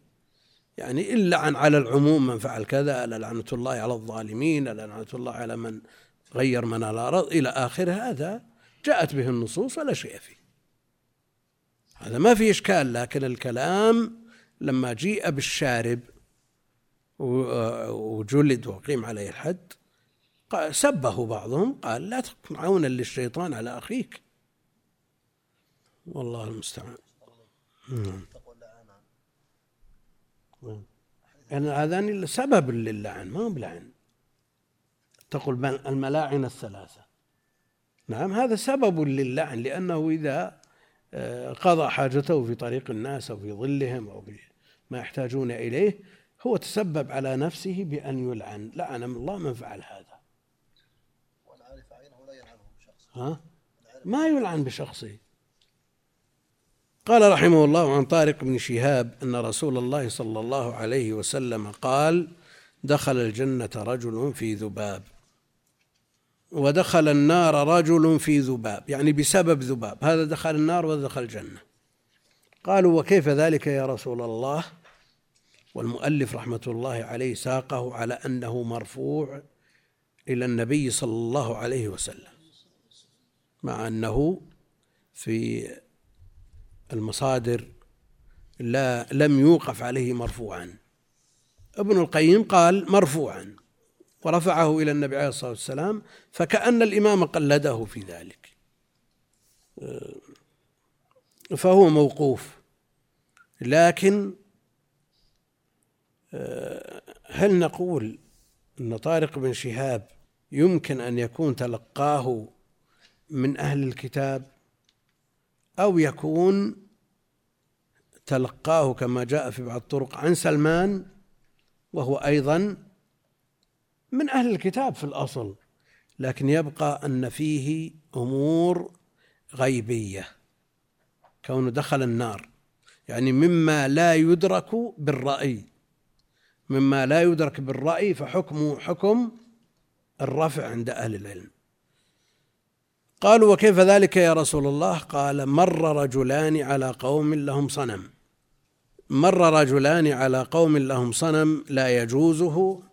يعني إن لعن على العموم من فعل كذا ألا لعنة الله على الظالمين ألا لعنة الله على من غير من الأرض إلى آخر هذا جاءت به النصوص ولا شيء فيه. هذا ما في إشكال لكن الكلام لما جيء بالشارب وجلد وقيم عليه الحد سبه بعضهم قال لا تكن عونا للشيطان على أخيك. والله المستعان. نعم. يعني هذان سبب للعن ما هو بلعن تقول الملاعن الثلاثة. نعم هذا سبب للعن لأنه إذا آه، قضى حاجته في طريق الناس أو في ظلهم أو في ما يحتاجون إليه هو تسبب على نفسه بأن يلعن. لعن الله من فعل هذا. ها؟ ما يلعن بشخصه. قال رحمه الله عن طارق بن شهاب أن رسول الله صلى الله عليه وسلم قال دخل الجنة رجل في ذباب. ودخل النار رجل في ذباب يعني بسبب ذباب. هذا دخل النار وهذا دخل الجنة. قالوا وكيف ذلك يا رسول الله؟ والمؤلف رحمة الله عليه ساقه على أنه مرفوع إلى النبي صلى الله عليه وسلم مع أنه في المصادر لا لم يوقف عليه مرفوعا. ابن القيم قال مرفوعا ورفعه إلى النبي عليه الصلاة والسلام فكأن الإمام قلده في ذلك. فهو موقوف. لكن هل نقول أن طارق بن شهاب يمكن أن يكون تلقاه من أهل الكتاب؟ أو يكون تلقاه كما جاء في بعض الطرق عن سلمان وهو أيضا من أهل الكتاب في الأصل لكن يبقى أن فيه أمور غيبية كونه دخل النار. يعني مما لا يدرك بالرأي. مما لا يدرك بالرأي فحكمه حكم الرفع عند أهل العلم. قالوا وكيف ذلك يا رسول الله؟ قال مر رجلان على قوم لهم صنم. مر رجلان على قوم لهم صنم لا يجوزه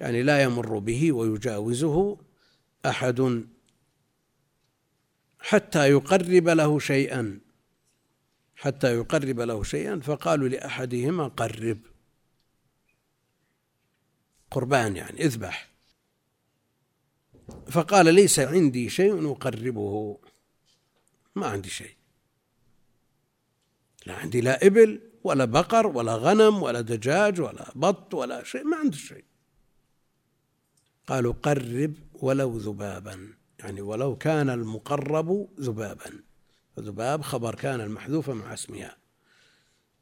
يعني لا يمر به ويجاوزه أحد حتى يقرب له شيئا. حتى يقرب له شيئا فقالوا لأحدهما قرب. قربان يعني اذبح. فقال ليس عندي شيء أقربه. ما عندي شيء. لا عندي لا إبل ولا بقر ولا غنم ولا دجاج ولا بط ولا شيء. ما عنده شيء. قالوا قرب ولو ذبابا. يعني ولو كان المقرب ذبابا. ذباب خبر كان المحذوف مع اسمها.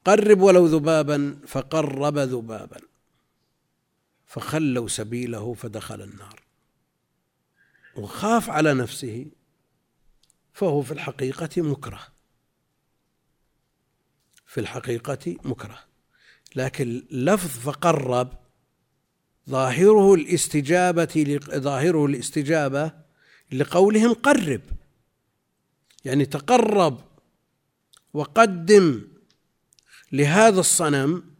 قرب ولو ذبابا فقرب ذبابا. فخلوا سبيله فدخل النار. وخاف على نفسه فهو في الحقيقة مكره. في الحقيقة مكره. لكن لفظ فقرب ظاهره الاستجابة ظاهره الاستجابة لقولهم قرب. يعني تقرب وقدم لهذا الصنم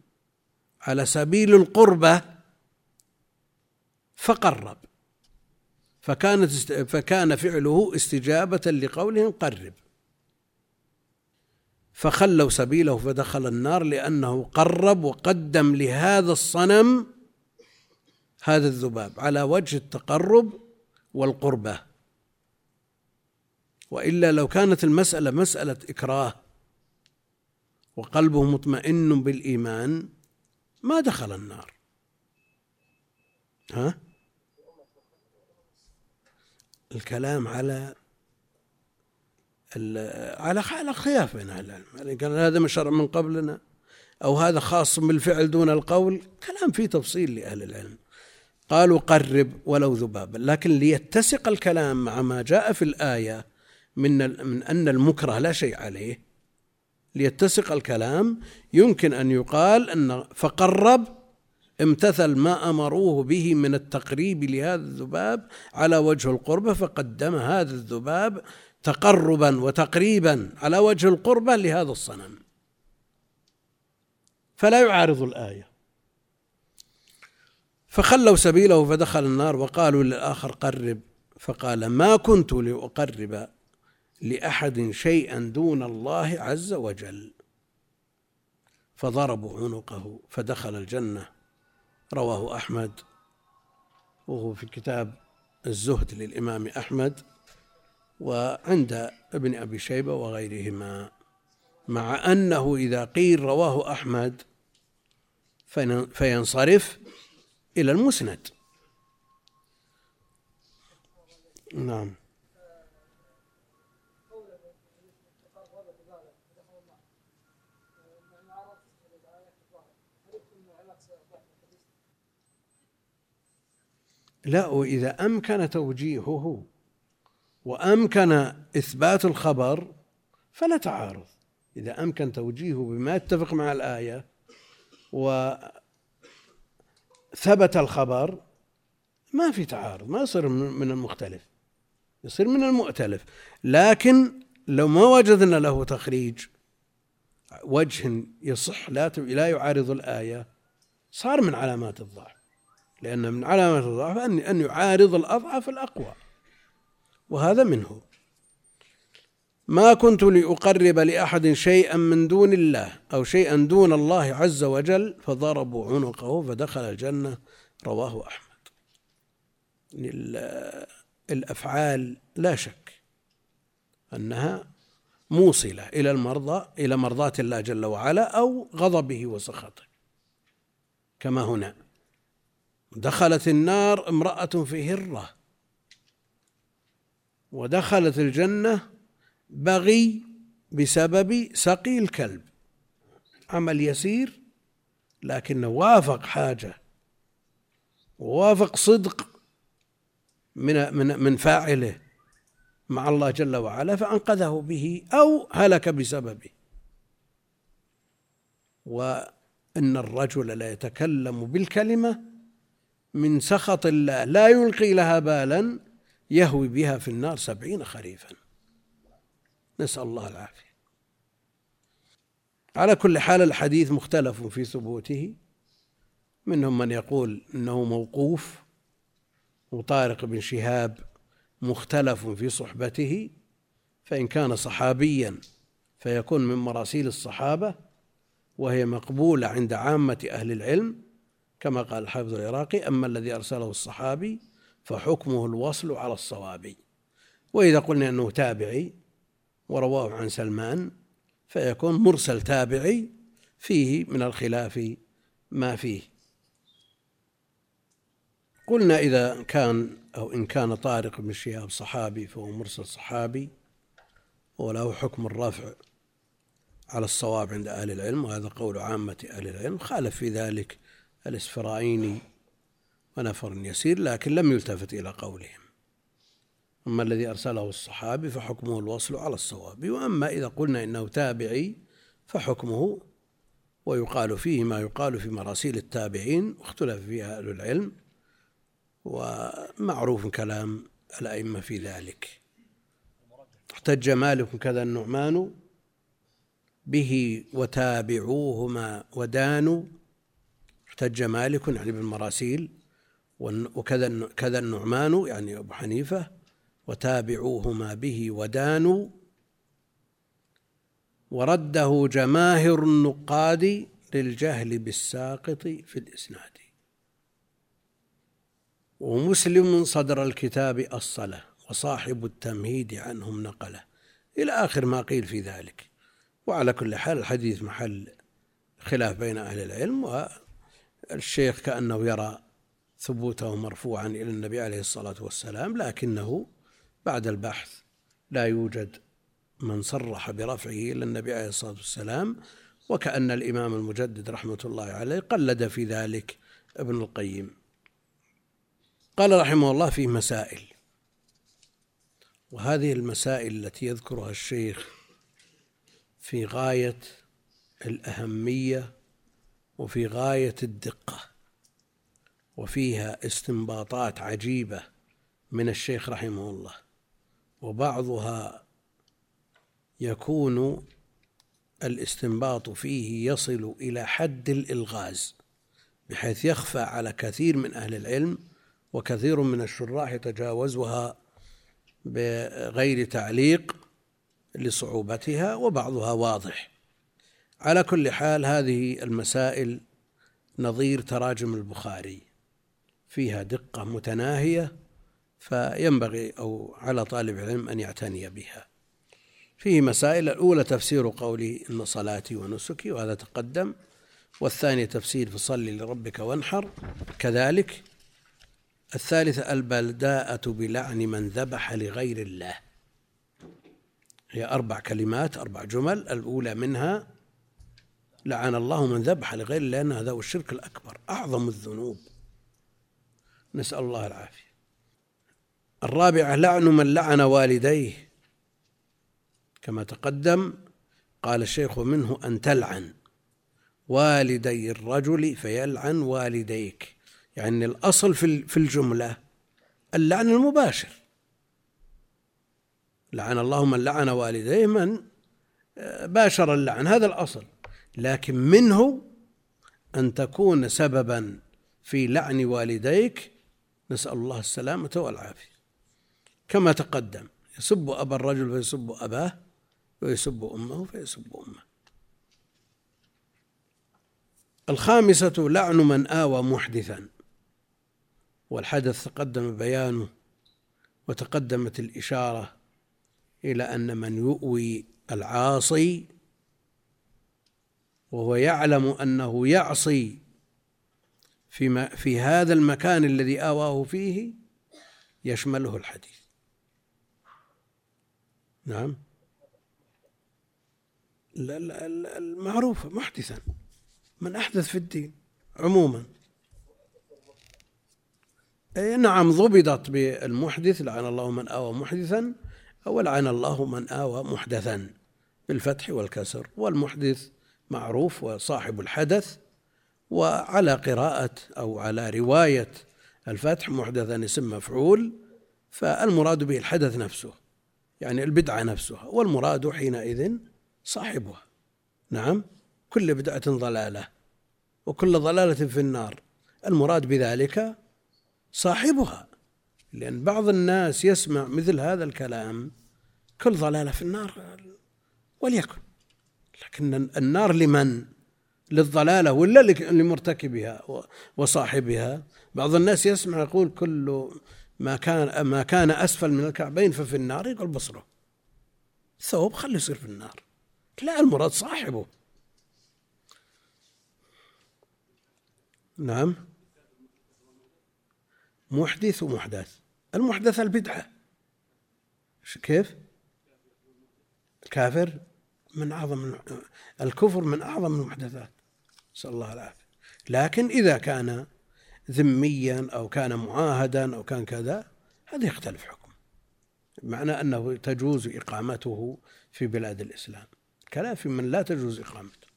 على سبيل القربة فقرب. فكانت فكان فعله استجابة لقولهم قرب. فخلوا سبيله فدخل النار لأنه قرب وقدم لهذا الصنم هذا الذباب على وجه التقرب والقربة. وإلا لو كانت المسألة مسألة إكراه وقلبه مطمئن بالإيمان ما دخل النار. ها؟ الكلام على على على خلاف بين أهل العلم. يعني كان هذا من شرع من قبلنا أو هذا خاص بالفعل دون القول. كلام فيه تفصيل لأهل العلم. قالوا قرب ولو ذبابا. لكن ليتسق الكلام مع ما جاء في الآية من من أن المكره لا شيء عليه. ليتسق الكلام. يمكن أن يقال أن فقرب امتثل ما أمروه به من التقريب لهذا الذباب على وجه القربه فقدم هذا الذباب تقربا وتقريبا على وجه القربة لهذا الصنم. فلا يعارض الآية. فخلوا سبيله فدخل النار وقالوا للآخر قرب. فقال ما كنت لأقرب لأحد شيئا دون الله عز وجل. فضربوا عنقه فدخل الجنة. رواه أحمد. وهو في كتاب الزهد للإمام أحمد. وعند ابن أبي شيبة وغيرهما. مع أنه إذا قيل رواه أحمد فينصرف إلى المسند. نعم. لا وإذا أمكن توجيهه وأمكن إثبات الخبر فلا تعارض. إذا أمكن توجيهه بما يتفق مع الآية وثبت الخبر ما في تعارض ما يصير من المختلف يصير من المؤتلف. لكن لو ما وجدنا له تخريج وجه يصح لا يعارض الآية صار من علامات الضعف. لأن من علامات الضعف أن يعارض الأضعف الأقوى. وهذا منه. ما كنت لأقرب لأحد شيئا من دون الله أو شيئا دون الله عز وجل فضربوا عنقه فدخل الجنة. رواه أحمد. الأفعال لا شك أنها موصلة إلى المرضى إلى مرضاة الله جل وعلا أو غضبه وسخطه. كما هنا. دخلت النار امرأة في هرة. ودخلت الجنة بغي بسبب سقي الكلب. عمل يسير لكنه وافق حاجة ووافق صدق من من من فاعله مع الله جل وعلا فأنقذه به أو هلك بسببه. وأن الرجل لا يتكلم بالكلمة من سخط الله لا يلقي لها بالا يهوي بها في النار سبعين خريفا. نسأل الله العافية. على كل حال الحديث مختلف في ثبوته. منهم من يقول إنه موقوف وطارق بن شهاب مختلف في صحبته فإن كان صحابيا فيكون من مراسيل الصحابة وهي مقبولة عند عامة أهل العلم كما قال الحافظ العراقي أما الذي أرسله الصحابي فحكمه الوصل على الصواب. وإذا قلنا أنه تابعي ورواه عن سلمان فيكون مرسل تابعي فيه من الخلاف ما فيه. قلنا إذا كان أو إن كان طارق بن شهاب صحابي فهو مرسل صحابي وله حكم الرفع على الصواب عند أهل العلم وهذا قول عامة أهل العلم خالف في ذلك الإسفرايني ونفر يسير لكن لم يلتفت إلى قولهم. أما الذي أرسله الصحابي فحكمه الوصل على الصواب. وأما إذا قلنا إنه تابعي فحكمه ويقال فيه ما يقال في مراسيل التابعين واختلف فيها أهل العلم ومعروف كلام الأئمة في ذلك. احتج مالك كذا النعمان به وتابعوهما ودانوا احتج مالك يعني بالمراسيل وكذا كذا النعمان يعني أبو حنيفة وتابعوهما به ودانوا. ورده جماهر النقاد للجهل بالساقط في الإسناد. ومسلم صدر الكتاب الصلاة وصاحب التمهيد عنهم نقله. إلى آخر ما قيل في ذلك. وعلى كل حال الحديث محل خلاف بين أهل العلم والشيخ كأنه يرى ثبوته مرفوعا إلى النبي عليه الصلاة والسلام لكنه بعد البحث لا يوجد من صرح برفعه إلى النبي عليه الصلاة والسلام وكأن الإمام المجدد رحمة الله عليه قلد في ذلك ابن القيم. قال رحمه الله في مسائل وهذه المسائل التي يذكرها الشيخ في غاية الأهمية وفي غاية الدقة وفيها استنباطات عجيبة من الشيخ رحمه الله وبعضها يكون الاستنباط فيه يصل إلى حد الإلغاز بحيث يخفى على كثير من أهل العلم وكثير من الشراح يتجاوزها بغير تعليق لصعوبتها وبعضها واضح. على كل حال هذه المسائل نظير تراجم البخاري. فيها دقة متناهية فينبغي أو على طالب العلم أن يعتني بها. فيه مسائل الأولى تفسير قولي إن صلاتي ونسكي وهذا تقدم. والثانية تفسير فصل لربك وانحر. كذلك. الثالثة البلداءة بلعن من ذبح لغير الله. هي أربع كلمات أربع جمل. الأولى منها لعن الله من ذبح لغير الله لأن هذا هو الشرك الأكبر أعظم الذنوب. نسأل الله العافية. الرابعة لعن من لعن والديه. كما تقدم قال الشيخ ومنه أن تلعن والدي الرجل فيلعن والديك. يعني الأصل في في الجملة اللعن المباشر. لعن الله من لعن والديه من آه، باشر اللعن. هذا الأصل. لكن منه أن تكون سببا في لعن والديك نسأل الله السلامة والعافية. كما تقدم يسب أبا الرجل فيسب أباه ويسب أمه فيسب أمه. الخامسة لعن من آوى محدثا. والحدث تقدم بيانه وتقدمت الإشارة إلى أن من يؤوي العاصي وهو يعلم أنه يعصي في, في هذا المكان الذي آواه فيه يشمله الحديث. نعم. المعروفة محدثا. من أحدث في الدين عموما. أي نعم ضبطت بالمحدث لعن الله من آوى محدثا أو لعن الله من آوى محدثا بالفتح والكسر والمحدث. معروف وصاحب الحدث وعلى قراءة أو على رواية الفتح محدثا اسم مفعول فالمراد به الحدث نفسه يعني البدعة نفسها والمراد حينئذ صاحبها. نعم كل بدعة ضلالة وكل ضلالة في النار. المراد بذلك صاحبها لأن بعض الناس يسمع مثل هذا الكلام كل ضلالة في النار وليكن. لكن النار لمن؟ للضلالة ولا لمرتكبها وصاحبها؟ بعض الناس يسمع يقول كل ما كان ما كان أسفل من الكعبين ففي النار يقول بصره. ثوب خليه يصير في النار. لا المراد صاحبه. نعم. محدث ومحدث. المحدث البدعة. كيف؟ الكافر. من أعظم الكفر من أعظم المحدثات. نسأل الله العافية. لكن إذا كان ذميا أو كان معاهدا أو كان كذا هذا يختلف حكم. معنى أنه تجوز إقامته في بلاد الإسلام. كلام في من لا تجوز إقامته.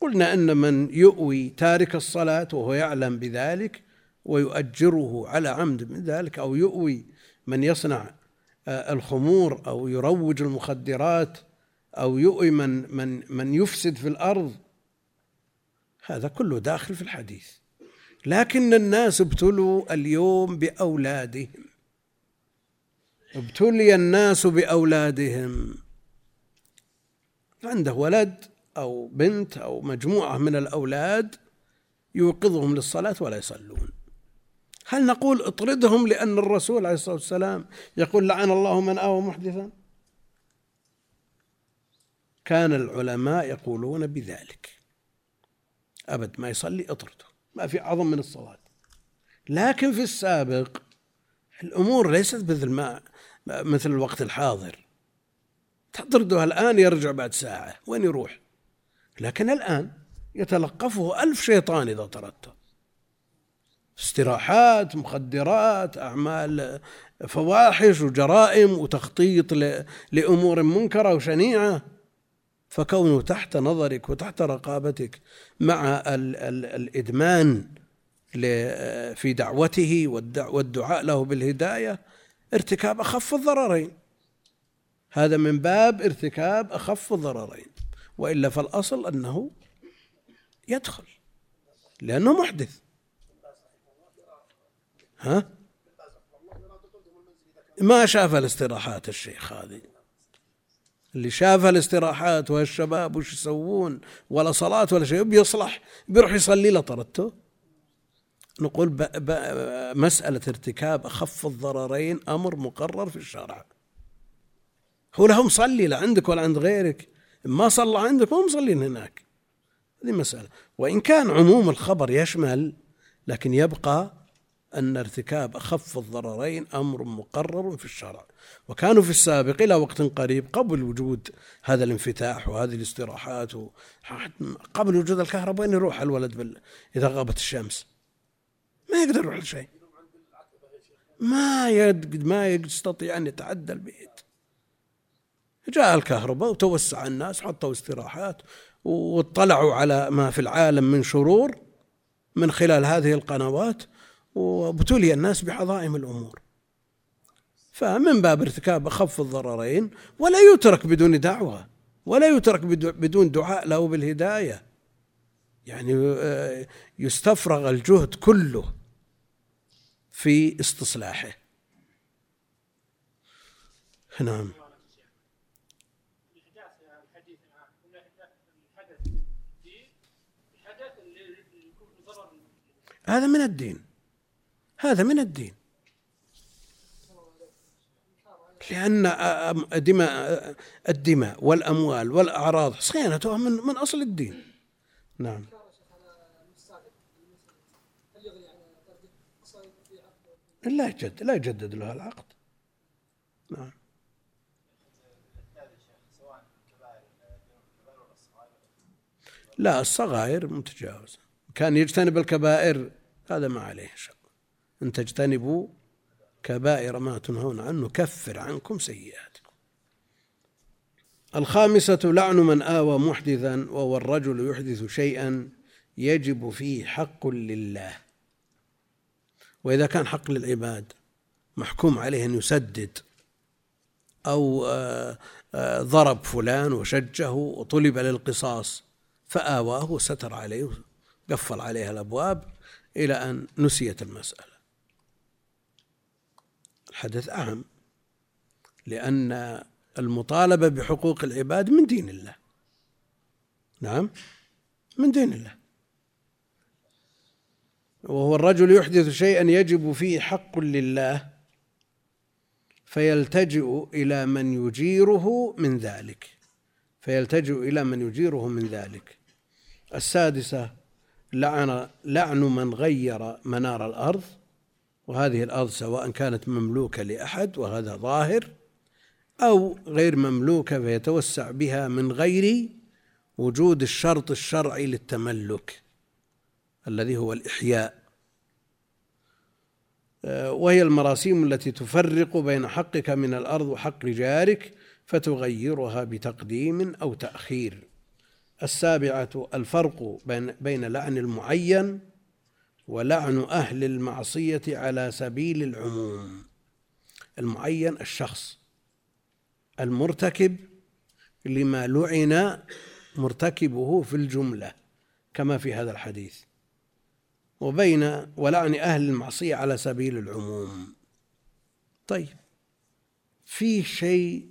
قلنا أن من يؤوي تارك الصلاة وهو يعلم بذلك ويؤجره على عمد من ذلك أو يؤوي من يصنع آه، الخمور أو يروج المخدرات أو يؤي من من من يفسد في الأرض. هذا كله داخل في الحديث. لكن الناس ابتلوا اليوم بأولادهم. ابتلي الناس بأولادهم. عنده ولد أو بنت أو مجموعة من الأولاد يوقظهم للصلاة ولا يصلون. هل نقول اطردهم لأن الرسول عليه الصلاة والسلام يقول لعن الله من آوى محدثا؟ كان العلماء يقولون بذلك. أبد ما يصلي أطرده. ما في أعظم من الصلاة. لكن في السابق الأمور ليست مثل ما مثل الوقت الحاضر. تطرده الآن يرجع بعد ساعة. وين يروح؟ لكن الآن يتلقفه ألف شيطان إذا طردته استراحات مخدرات أعمال فواحش وجرائم وتخطيط لأمور منكرة وشنيعة. فكونه تحت نظرك وتحت رقابتك مع ال ال الإدمان في دعوته والدعاء له بالهداية ارتكاب أخف الضررين. هذا من باب ارتكاب أخف الضررين. وإلا فالأصل أنه يدخل لأنه محدث. ها؟ ما شاف الاستراحات الشيخ هذه. اللي شاف الاستراحات والشباب وش يسوون ولا صلاة ولا شيء بيصلح بيروح يصلي له طردته. نقول ب... ب... مسألة ارتكاب أخف الضررين أمر مقرر في الشرع هو له مصلي لا عندك ولا عند غيرك ما صلى عندك مو مصلين هناك. هذه مسألة. وإن كان عموم الخبر يشمل لكن يبقى أن ارتكاب أخف الضررين أمر مقرر في الشرع. وكانوا في السابق إلى وقت قريب قبل وجود هذا الانفتاح وهذه الاستراحات قبل وجود الكهرباء وين يروح الولد بال... إذا غابت الشمس. ما يقدر يروح لشيء. ما يد... ما يستطيع أن يتعدى البيت. جاء الكهرباء وتوسع الناس حطوا استراحات واطلعوا على ما في العالم من شرور من خلال هذه القنوات. وابتلي الناس بعظائم الأمور. فمن باب ارتكاب اخف الضررين ولا يترك بدون دعوة ولا يترك بدون دعاء له بالهداية. يعني آه، يستفرغ الجهد كله في استصلاحه. نعم. هذا من الدين. هذا من الدين. لأن دماء الدماء والأموال والأعراض صيانتها من من أصل الدين. نعم. لا يجدد لا يجدد له العقد. نعم. لا الصغائر متجاوزة. كان يجتنب الكبائر هذا ما عليه شق أن تجتنبوا كبائر ما تنهون عنه كفر عنكم سيئاتكم. الخامسة لعن من آوى محدثا وهو الرجل يحدث شيئا يجب فيه حق لله. وإذا كان حق للعباد محكوم عليه أن يسدد. أو آه، آه، ضرب فلان وشجه وطلب للقصاص فآواه وستر عليه قفل عليها الأبواب إلى أن نسيت المسألة. الحدث أهم لأن المطالبة بحقوق العباد من دين الله. نعم؟ من دين الله. وهو الرجل يحدث شيئا يجب فيه حق لله فيلتجئ إلى من يجيره من ذلك. فيلتجئ إلى من يجيره من ذلك. السادسة لعن لعن من غير منار الأرض. وهذه الأرض سواء كانت مملوكة لأحد وهذا ظاهر أو غير مملوكة فيتوسع بها من غير وجود الشرط الشرعي للتملك الذي هو الإحياء. وهي المراسيم التي تفرق بين حقك من الأرض وحق جارك فتغيرها بتقديم أو تأخير. السابعة الفرق بين بين لعن المعين ولعن أهل المعصية على سبيل العموم. المعين الشخص المرتكب لما لعن مرتكبه في الجملة كما في هذا الحديث. وبين ولعن أهل المعصية على سبيل العموم. طيب فيه شيء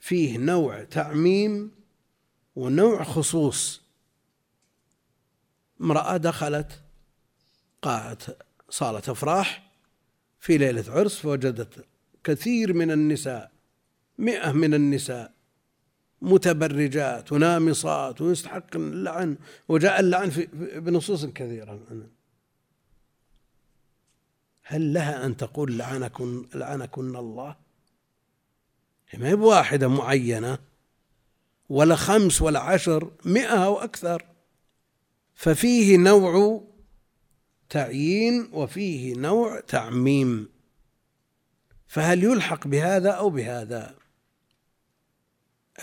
فيه نوع تعميم ونوع خصوص. امرأة دخلت قاعة صالة أفراح في ليلة عرس فوجدت كثير من النساء مئة من النساء متبرجات ونامصات ويستحق اللعن وجاء اللعن في بنصوص كثيرة. هل لها أن تقول لعنكن لعنكن الله؟ ما هي بواحدة معينة ولا خمس ولا عشر مئة أو أكثر. ففيه نوع تعيين وفيه نوع تعميم. فهل يلحق بهذا أو بهذا؟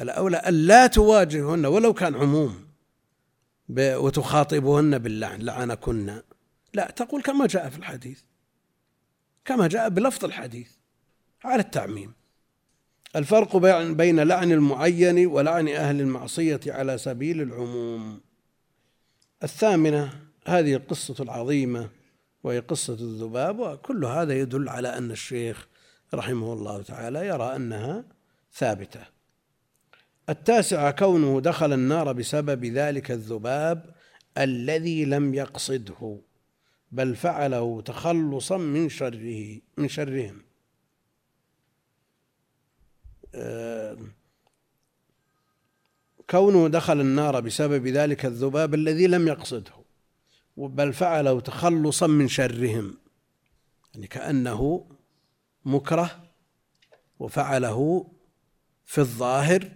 الأولى أن لا تواجههن ولو كان عموم وتخاطبهن باللعن لعنكن. لا تقول كما جاء في الحديث. كما جاء بلفظ الحديث على التعميم. الفرق بين لعن المعين ولعن أهل المعصية على سبيل العموم. الثامنة هذه القصة العظيمة وهي قصة الذباب وكل هذا يدل على أن الشيخ رحمه الله تعالى يرى أنها ثابتة. التاسعة كونه دخل النار بسبب ذلك الذباب الذي لم يقصده بل فعله تخلصا من شره من شرهم. آه، كونه دخل النار بسبب ذلك الذباب الذي لم يقصده. بل فعله تخلصا من شرهم. يعني كأنه مكره وفعله في الظاهر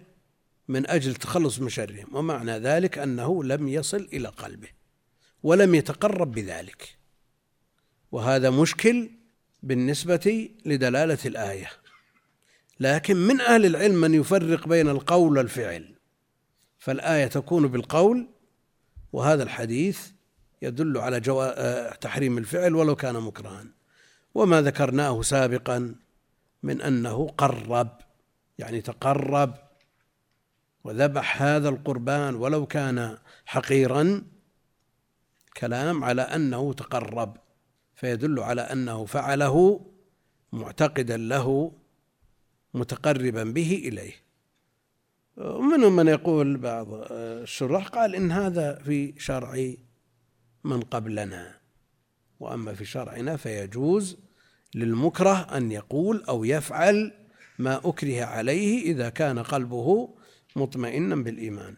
من أجل التخلص من شرهم. ومعنى ذلك أنه لم يصل إلى قلبه ولم يتقرب بذلك. وهذا مشكل بالنسبة لدلالة الآية. لكن من أهل العلم من يفرق بين القول والفعل. فالآية تكون بالقول وهذا الحديث يدل على جوا... تحريم الفعل ولو كان مكرها. وما ذكرناه سابقا من أنه قرب يعني تقرب وذبح هذا القربان ولو كان حقيرا كلام على أنه تقرب. فيدل على أنه فعله معتقدا له متقربا به إليه. ومنهم من يقول بعض الشراح قال إن هذا في شرع من قبلنا. وأما في شرعنا فيجوز للمكره أن يقول أو يفعل ما أكره عليه إذا كان قلبه مطمئنا بالإيمان.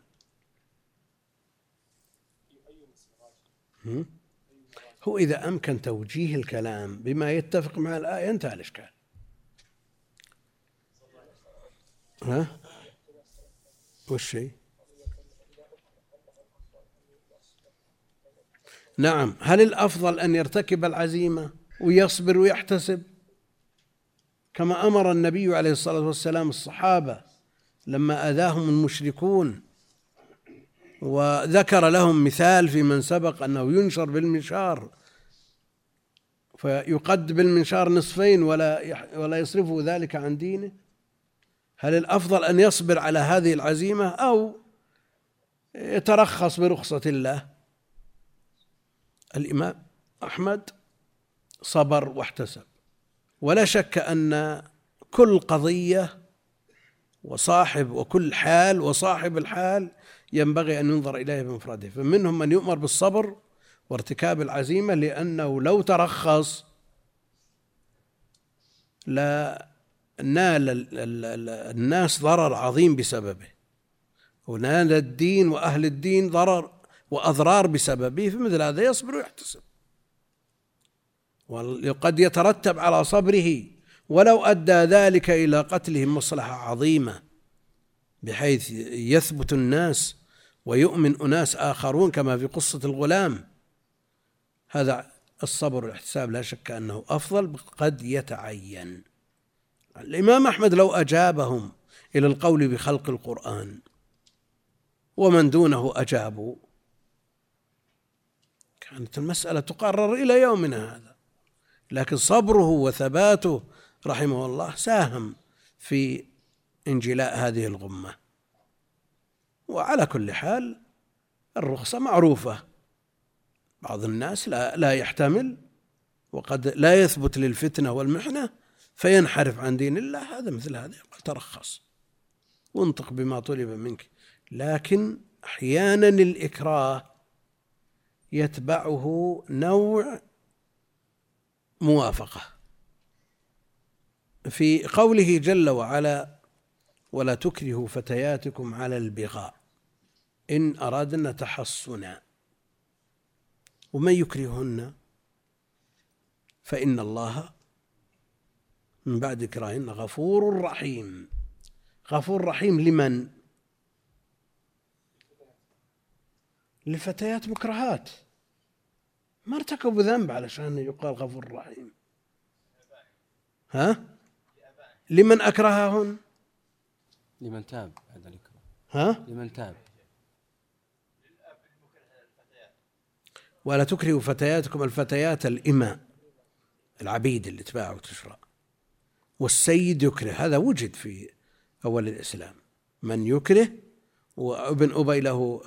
هو إذا أمكن توجيه الكلام بما يتفق مع الآية انتهى الإشكال. ها؟ وش شيء؟ نعم. هل الأفضل أن يرتكب العزيمة ويصبر ويحتسب؟ كما أمر النبي عليه الصلاة والسلام الصحابة لما أذاهم المشركون وذكر لهم مثال في من سبق أنه ينشر بالمنشار فيقد بالمنشار نصفين ولا ولا يصرفه ذلك عن دينه. هل الأفضل أن يصبر على هذه العزيمة أو يترخص برخصة الله؟ الإمام أحمد صبر واحتسب. ولا شك أن كل قضية وصاحب وكل حال وصاحب الحال ينبغي أن ينظر إليه بمفرده فمنهم من يؤمر بالصبر وارتكاب العزيمة لأنه لو ترخص لا نال الناس ضرر عظيم بسببه. ونال الدين وأهل الدين ضرر وأضرار بسببه فمثل هذا يصبر ويحتسب. وقد يترتب على صبره ولو أدى ذلك إلى قتلهم مصلحة عظيمة بحيث يثبت الناس ويؤمن أناس آخرون كما في قصة الغلام. هذا الصبر والاحتساب لا شك أنه أفضل قد يتعين. الإمام أحمد لو أجابهم إلى القول بخلق القرآن ومن دونه أجابوا. كانت المسألة تقرر إلى يومنا هذا. لكن صبره وثباته رحمه الله ساهم في انجلاء هذه الغمة. وعلى كل حال الرخصة معروفة. بعض الناس لا لا يحتمل وقد لا يثبت للفتنة والمحنة فينحرف عن دين الله. هذا مثل هذا يقول ترخص وانطق بما طلب منك. لكن أحيانا الإكراه يتبعه نوع موافقة. في قوله جل وعلا ولا تكرهوا فتياتكم على البغاء إن اردنا تحصنا. ومن يكرههن فإن الله من بعد إكراههن غفور رحيم. غفور رحيم لمن؟ لفتيات مكرهات. ما ارتكبوا ذنب علشان يقال غفور رحيم. ها؟ لمن أكرههن؟
لمن تاب بعد الإكراه
ها؟
لمن تاب.
ولا تكرهوا فتياتكم الفتيات الإماء العبيد اللي تباع وتشرى. والسيد يكره هذا وجد في أول الإسلام. من يكره؟ وابن أبي له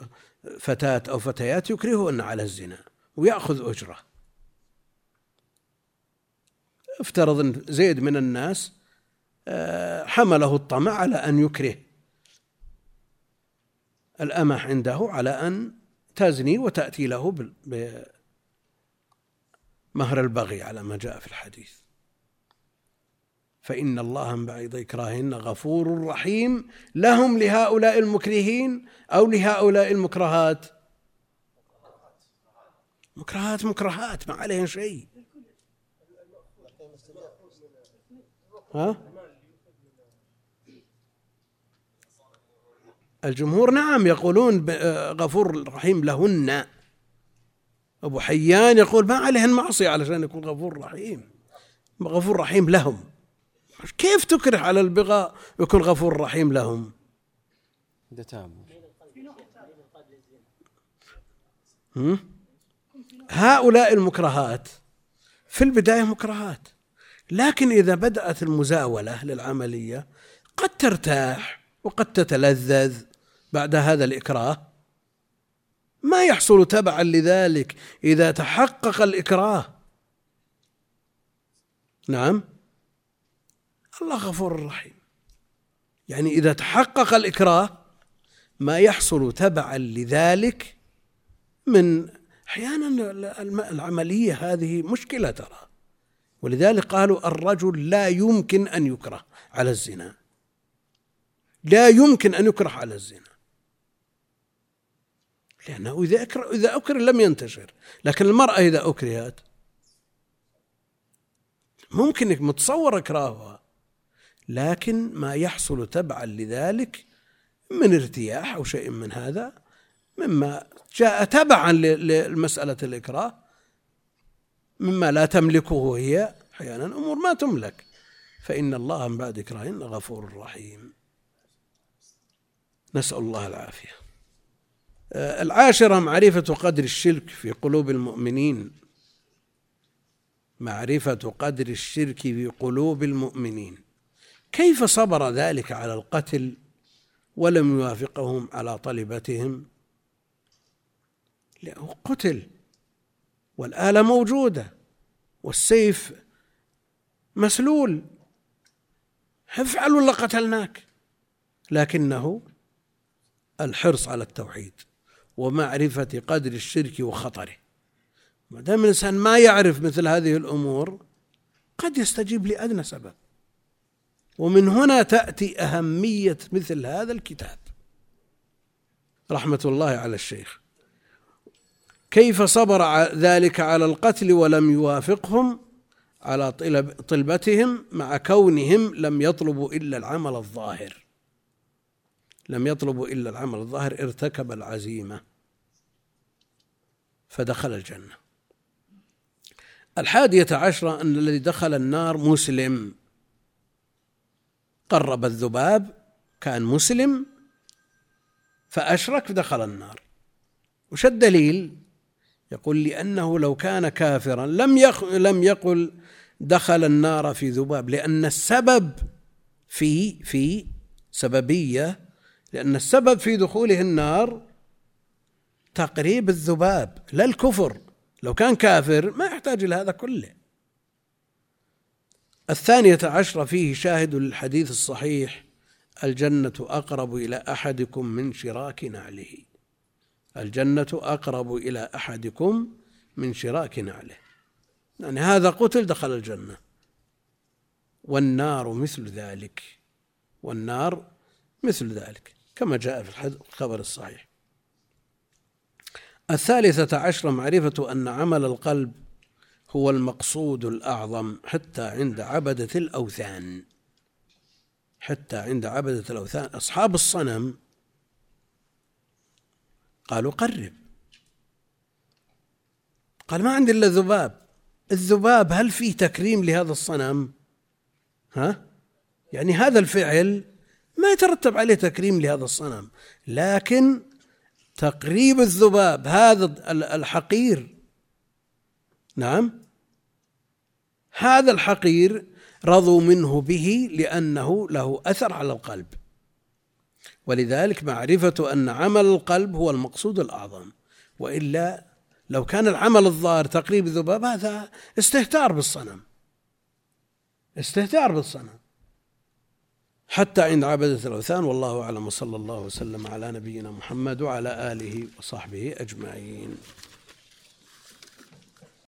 فتاة أو فتيات يكرههن على الزنا ويأخذ أجرة. افترض أن زيد من الناس آه، حمله الطمع على أن يكره. الأمة عنده على أن تزني وتأتي له بمهر البغي على ما جاء في الحديث. فإن الله من بعد إكراههن غفور رحيم. لهم لهؤلاء المكرهين أو لهؤلاء المكرهات؟ مكرهات مكرهات ما عليهم شيء. ها؟ الجمهور نعم يقولون غفور رحيم لهن. أبو حيان يقول ما عليهن معصية علشان يكون غفور رحيم. غفور رحيم لهم. كيف تكره على البغاء ويكون غفور رحيم لهم؟
إذا تابوا.
هؤلاء المكرهات في البداية مكرهات لكن إذا بدأت المزاولة للعملية قد ترتاح وقد تتلذذ بعد هذا الإكراه. ما يحصل تبعا لذلك إذا تحقق الإكراه. نعم؟ الله غفور رحيم. يعني إذا تحقق الإكراه ما يحصل تبعا لذلك من أحيانا العملية هذه مشكلة ترى. ولذلك قالوا الرجل لا يمكن أن يكره على الزنا. لا يمكن أن يكره على الزنا. لأنه إذا أكره إذا أكره لم ينتشر. لكن المرأة إذا أكرهت ممكن متصور إكراهها. لكن ما يحصل تبعا لذلك من ارتياح أو شيء من هذا مما جاء تبعا لمسألة الإكراه مما لا تملكه هي أحيانا أمور ما تملك. فإن الله من بعد اكراه غفور رحيم. نسأل الله العافية. آه، العاشرة معرفة قدر الشرك في قلوب المؤمنين. معرفة قدر الشرك في قلوب المؤمنين. كيف صبر ذلك على القتل ولم يوافقهم على طلبتهم؟ لأنه قتل والآلة موجودة والسيف مسلول. افعل ولا قتلناك. لكنه الحرص على التوحيد ومعرفة قدر الشرك وخطره. ما دام الإنسان ما يعرف مثل هذه الأمور قد يستجيب لأدنى سبب. ومن هنا تأتي أهمية مثل هذا الكتاب. رحمة الله على الشيخ. كيف صبر ذلك على القتل ولم يوافقهم على طلبتهم مع كونهم لم يطلبوا إلا العمل الظاهر. لم يطلبوا إلا العمل الظاهر ارتكب العزيمة. فدخل الجنة. الحادية عشرة أن الذي دخل النار مسلم. قرب الذباب كان مسلم فأشرك دخل النار. وش الدليل؟ يقول لأنه لو كان كافرا لم لم يقل دخل النار في ذباب لأن السبب في في سببية لأن السبب في دخوله النار تقريب الذباب لا الكفر. لو كان كافر ما يحتاج إلى هذا كله. الثانية عشرة فيه شاهد للحديث الصحيح الجنة أقرب إلى أحدكم من شراك نعله. الجنة أقرب إلى أحدكم من شراك نعله. يعني هذا قتل دخل الجنة. والنار مثل ذلك. والنار مثل ذلك كما جاء في الخبر الصحيح. الثالثة عشرة معرفة أن عمل القلب هو المقصود الأعظم حتى عند عبدة الأوثان. حتى عند عبدة الأوثان. أصحاب الصنم قالوا قرب. قال ما عندي إلا ذباب الذباب هل فيه تكريم لهذا الصنم؟ ها؟ يعني هذا الفعل ما يترتب عليه تكريم لهذا الصنم. لكن تقريب الذباب هذا الحقير. نعم؟ هذا الحقير رضوا منه به لأنه له أثر على القلب. ولذلك معرفة أن عمل القلب هو المقصود الأعظم. وإلا لو كان العمل الظاهر تقريب الذباب هذا استهتار بالصنم. استهتار بالصنم. حتى عند عبدة الأوثان والله أعلم وصلى الله وسلم على نبينا محمد وعلى آله وصحبه أجمعين.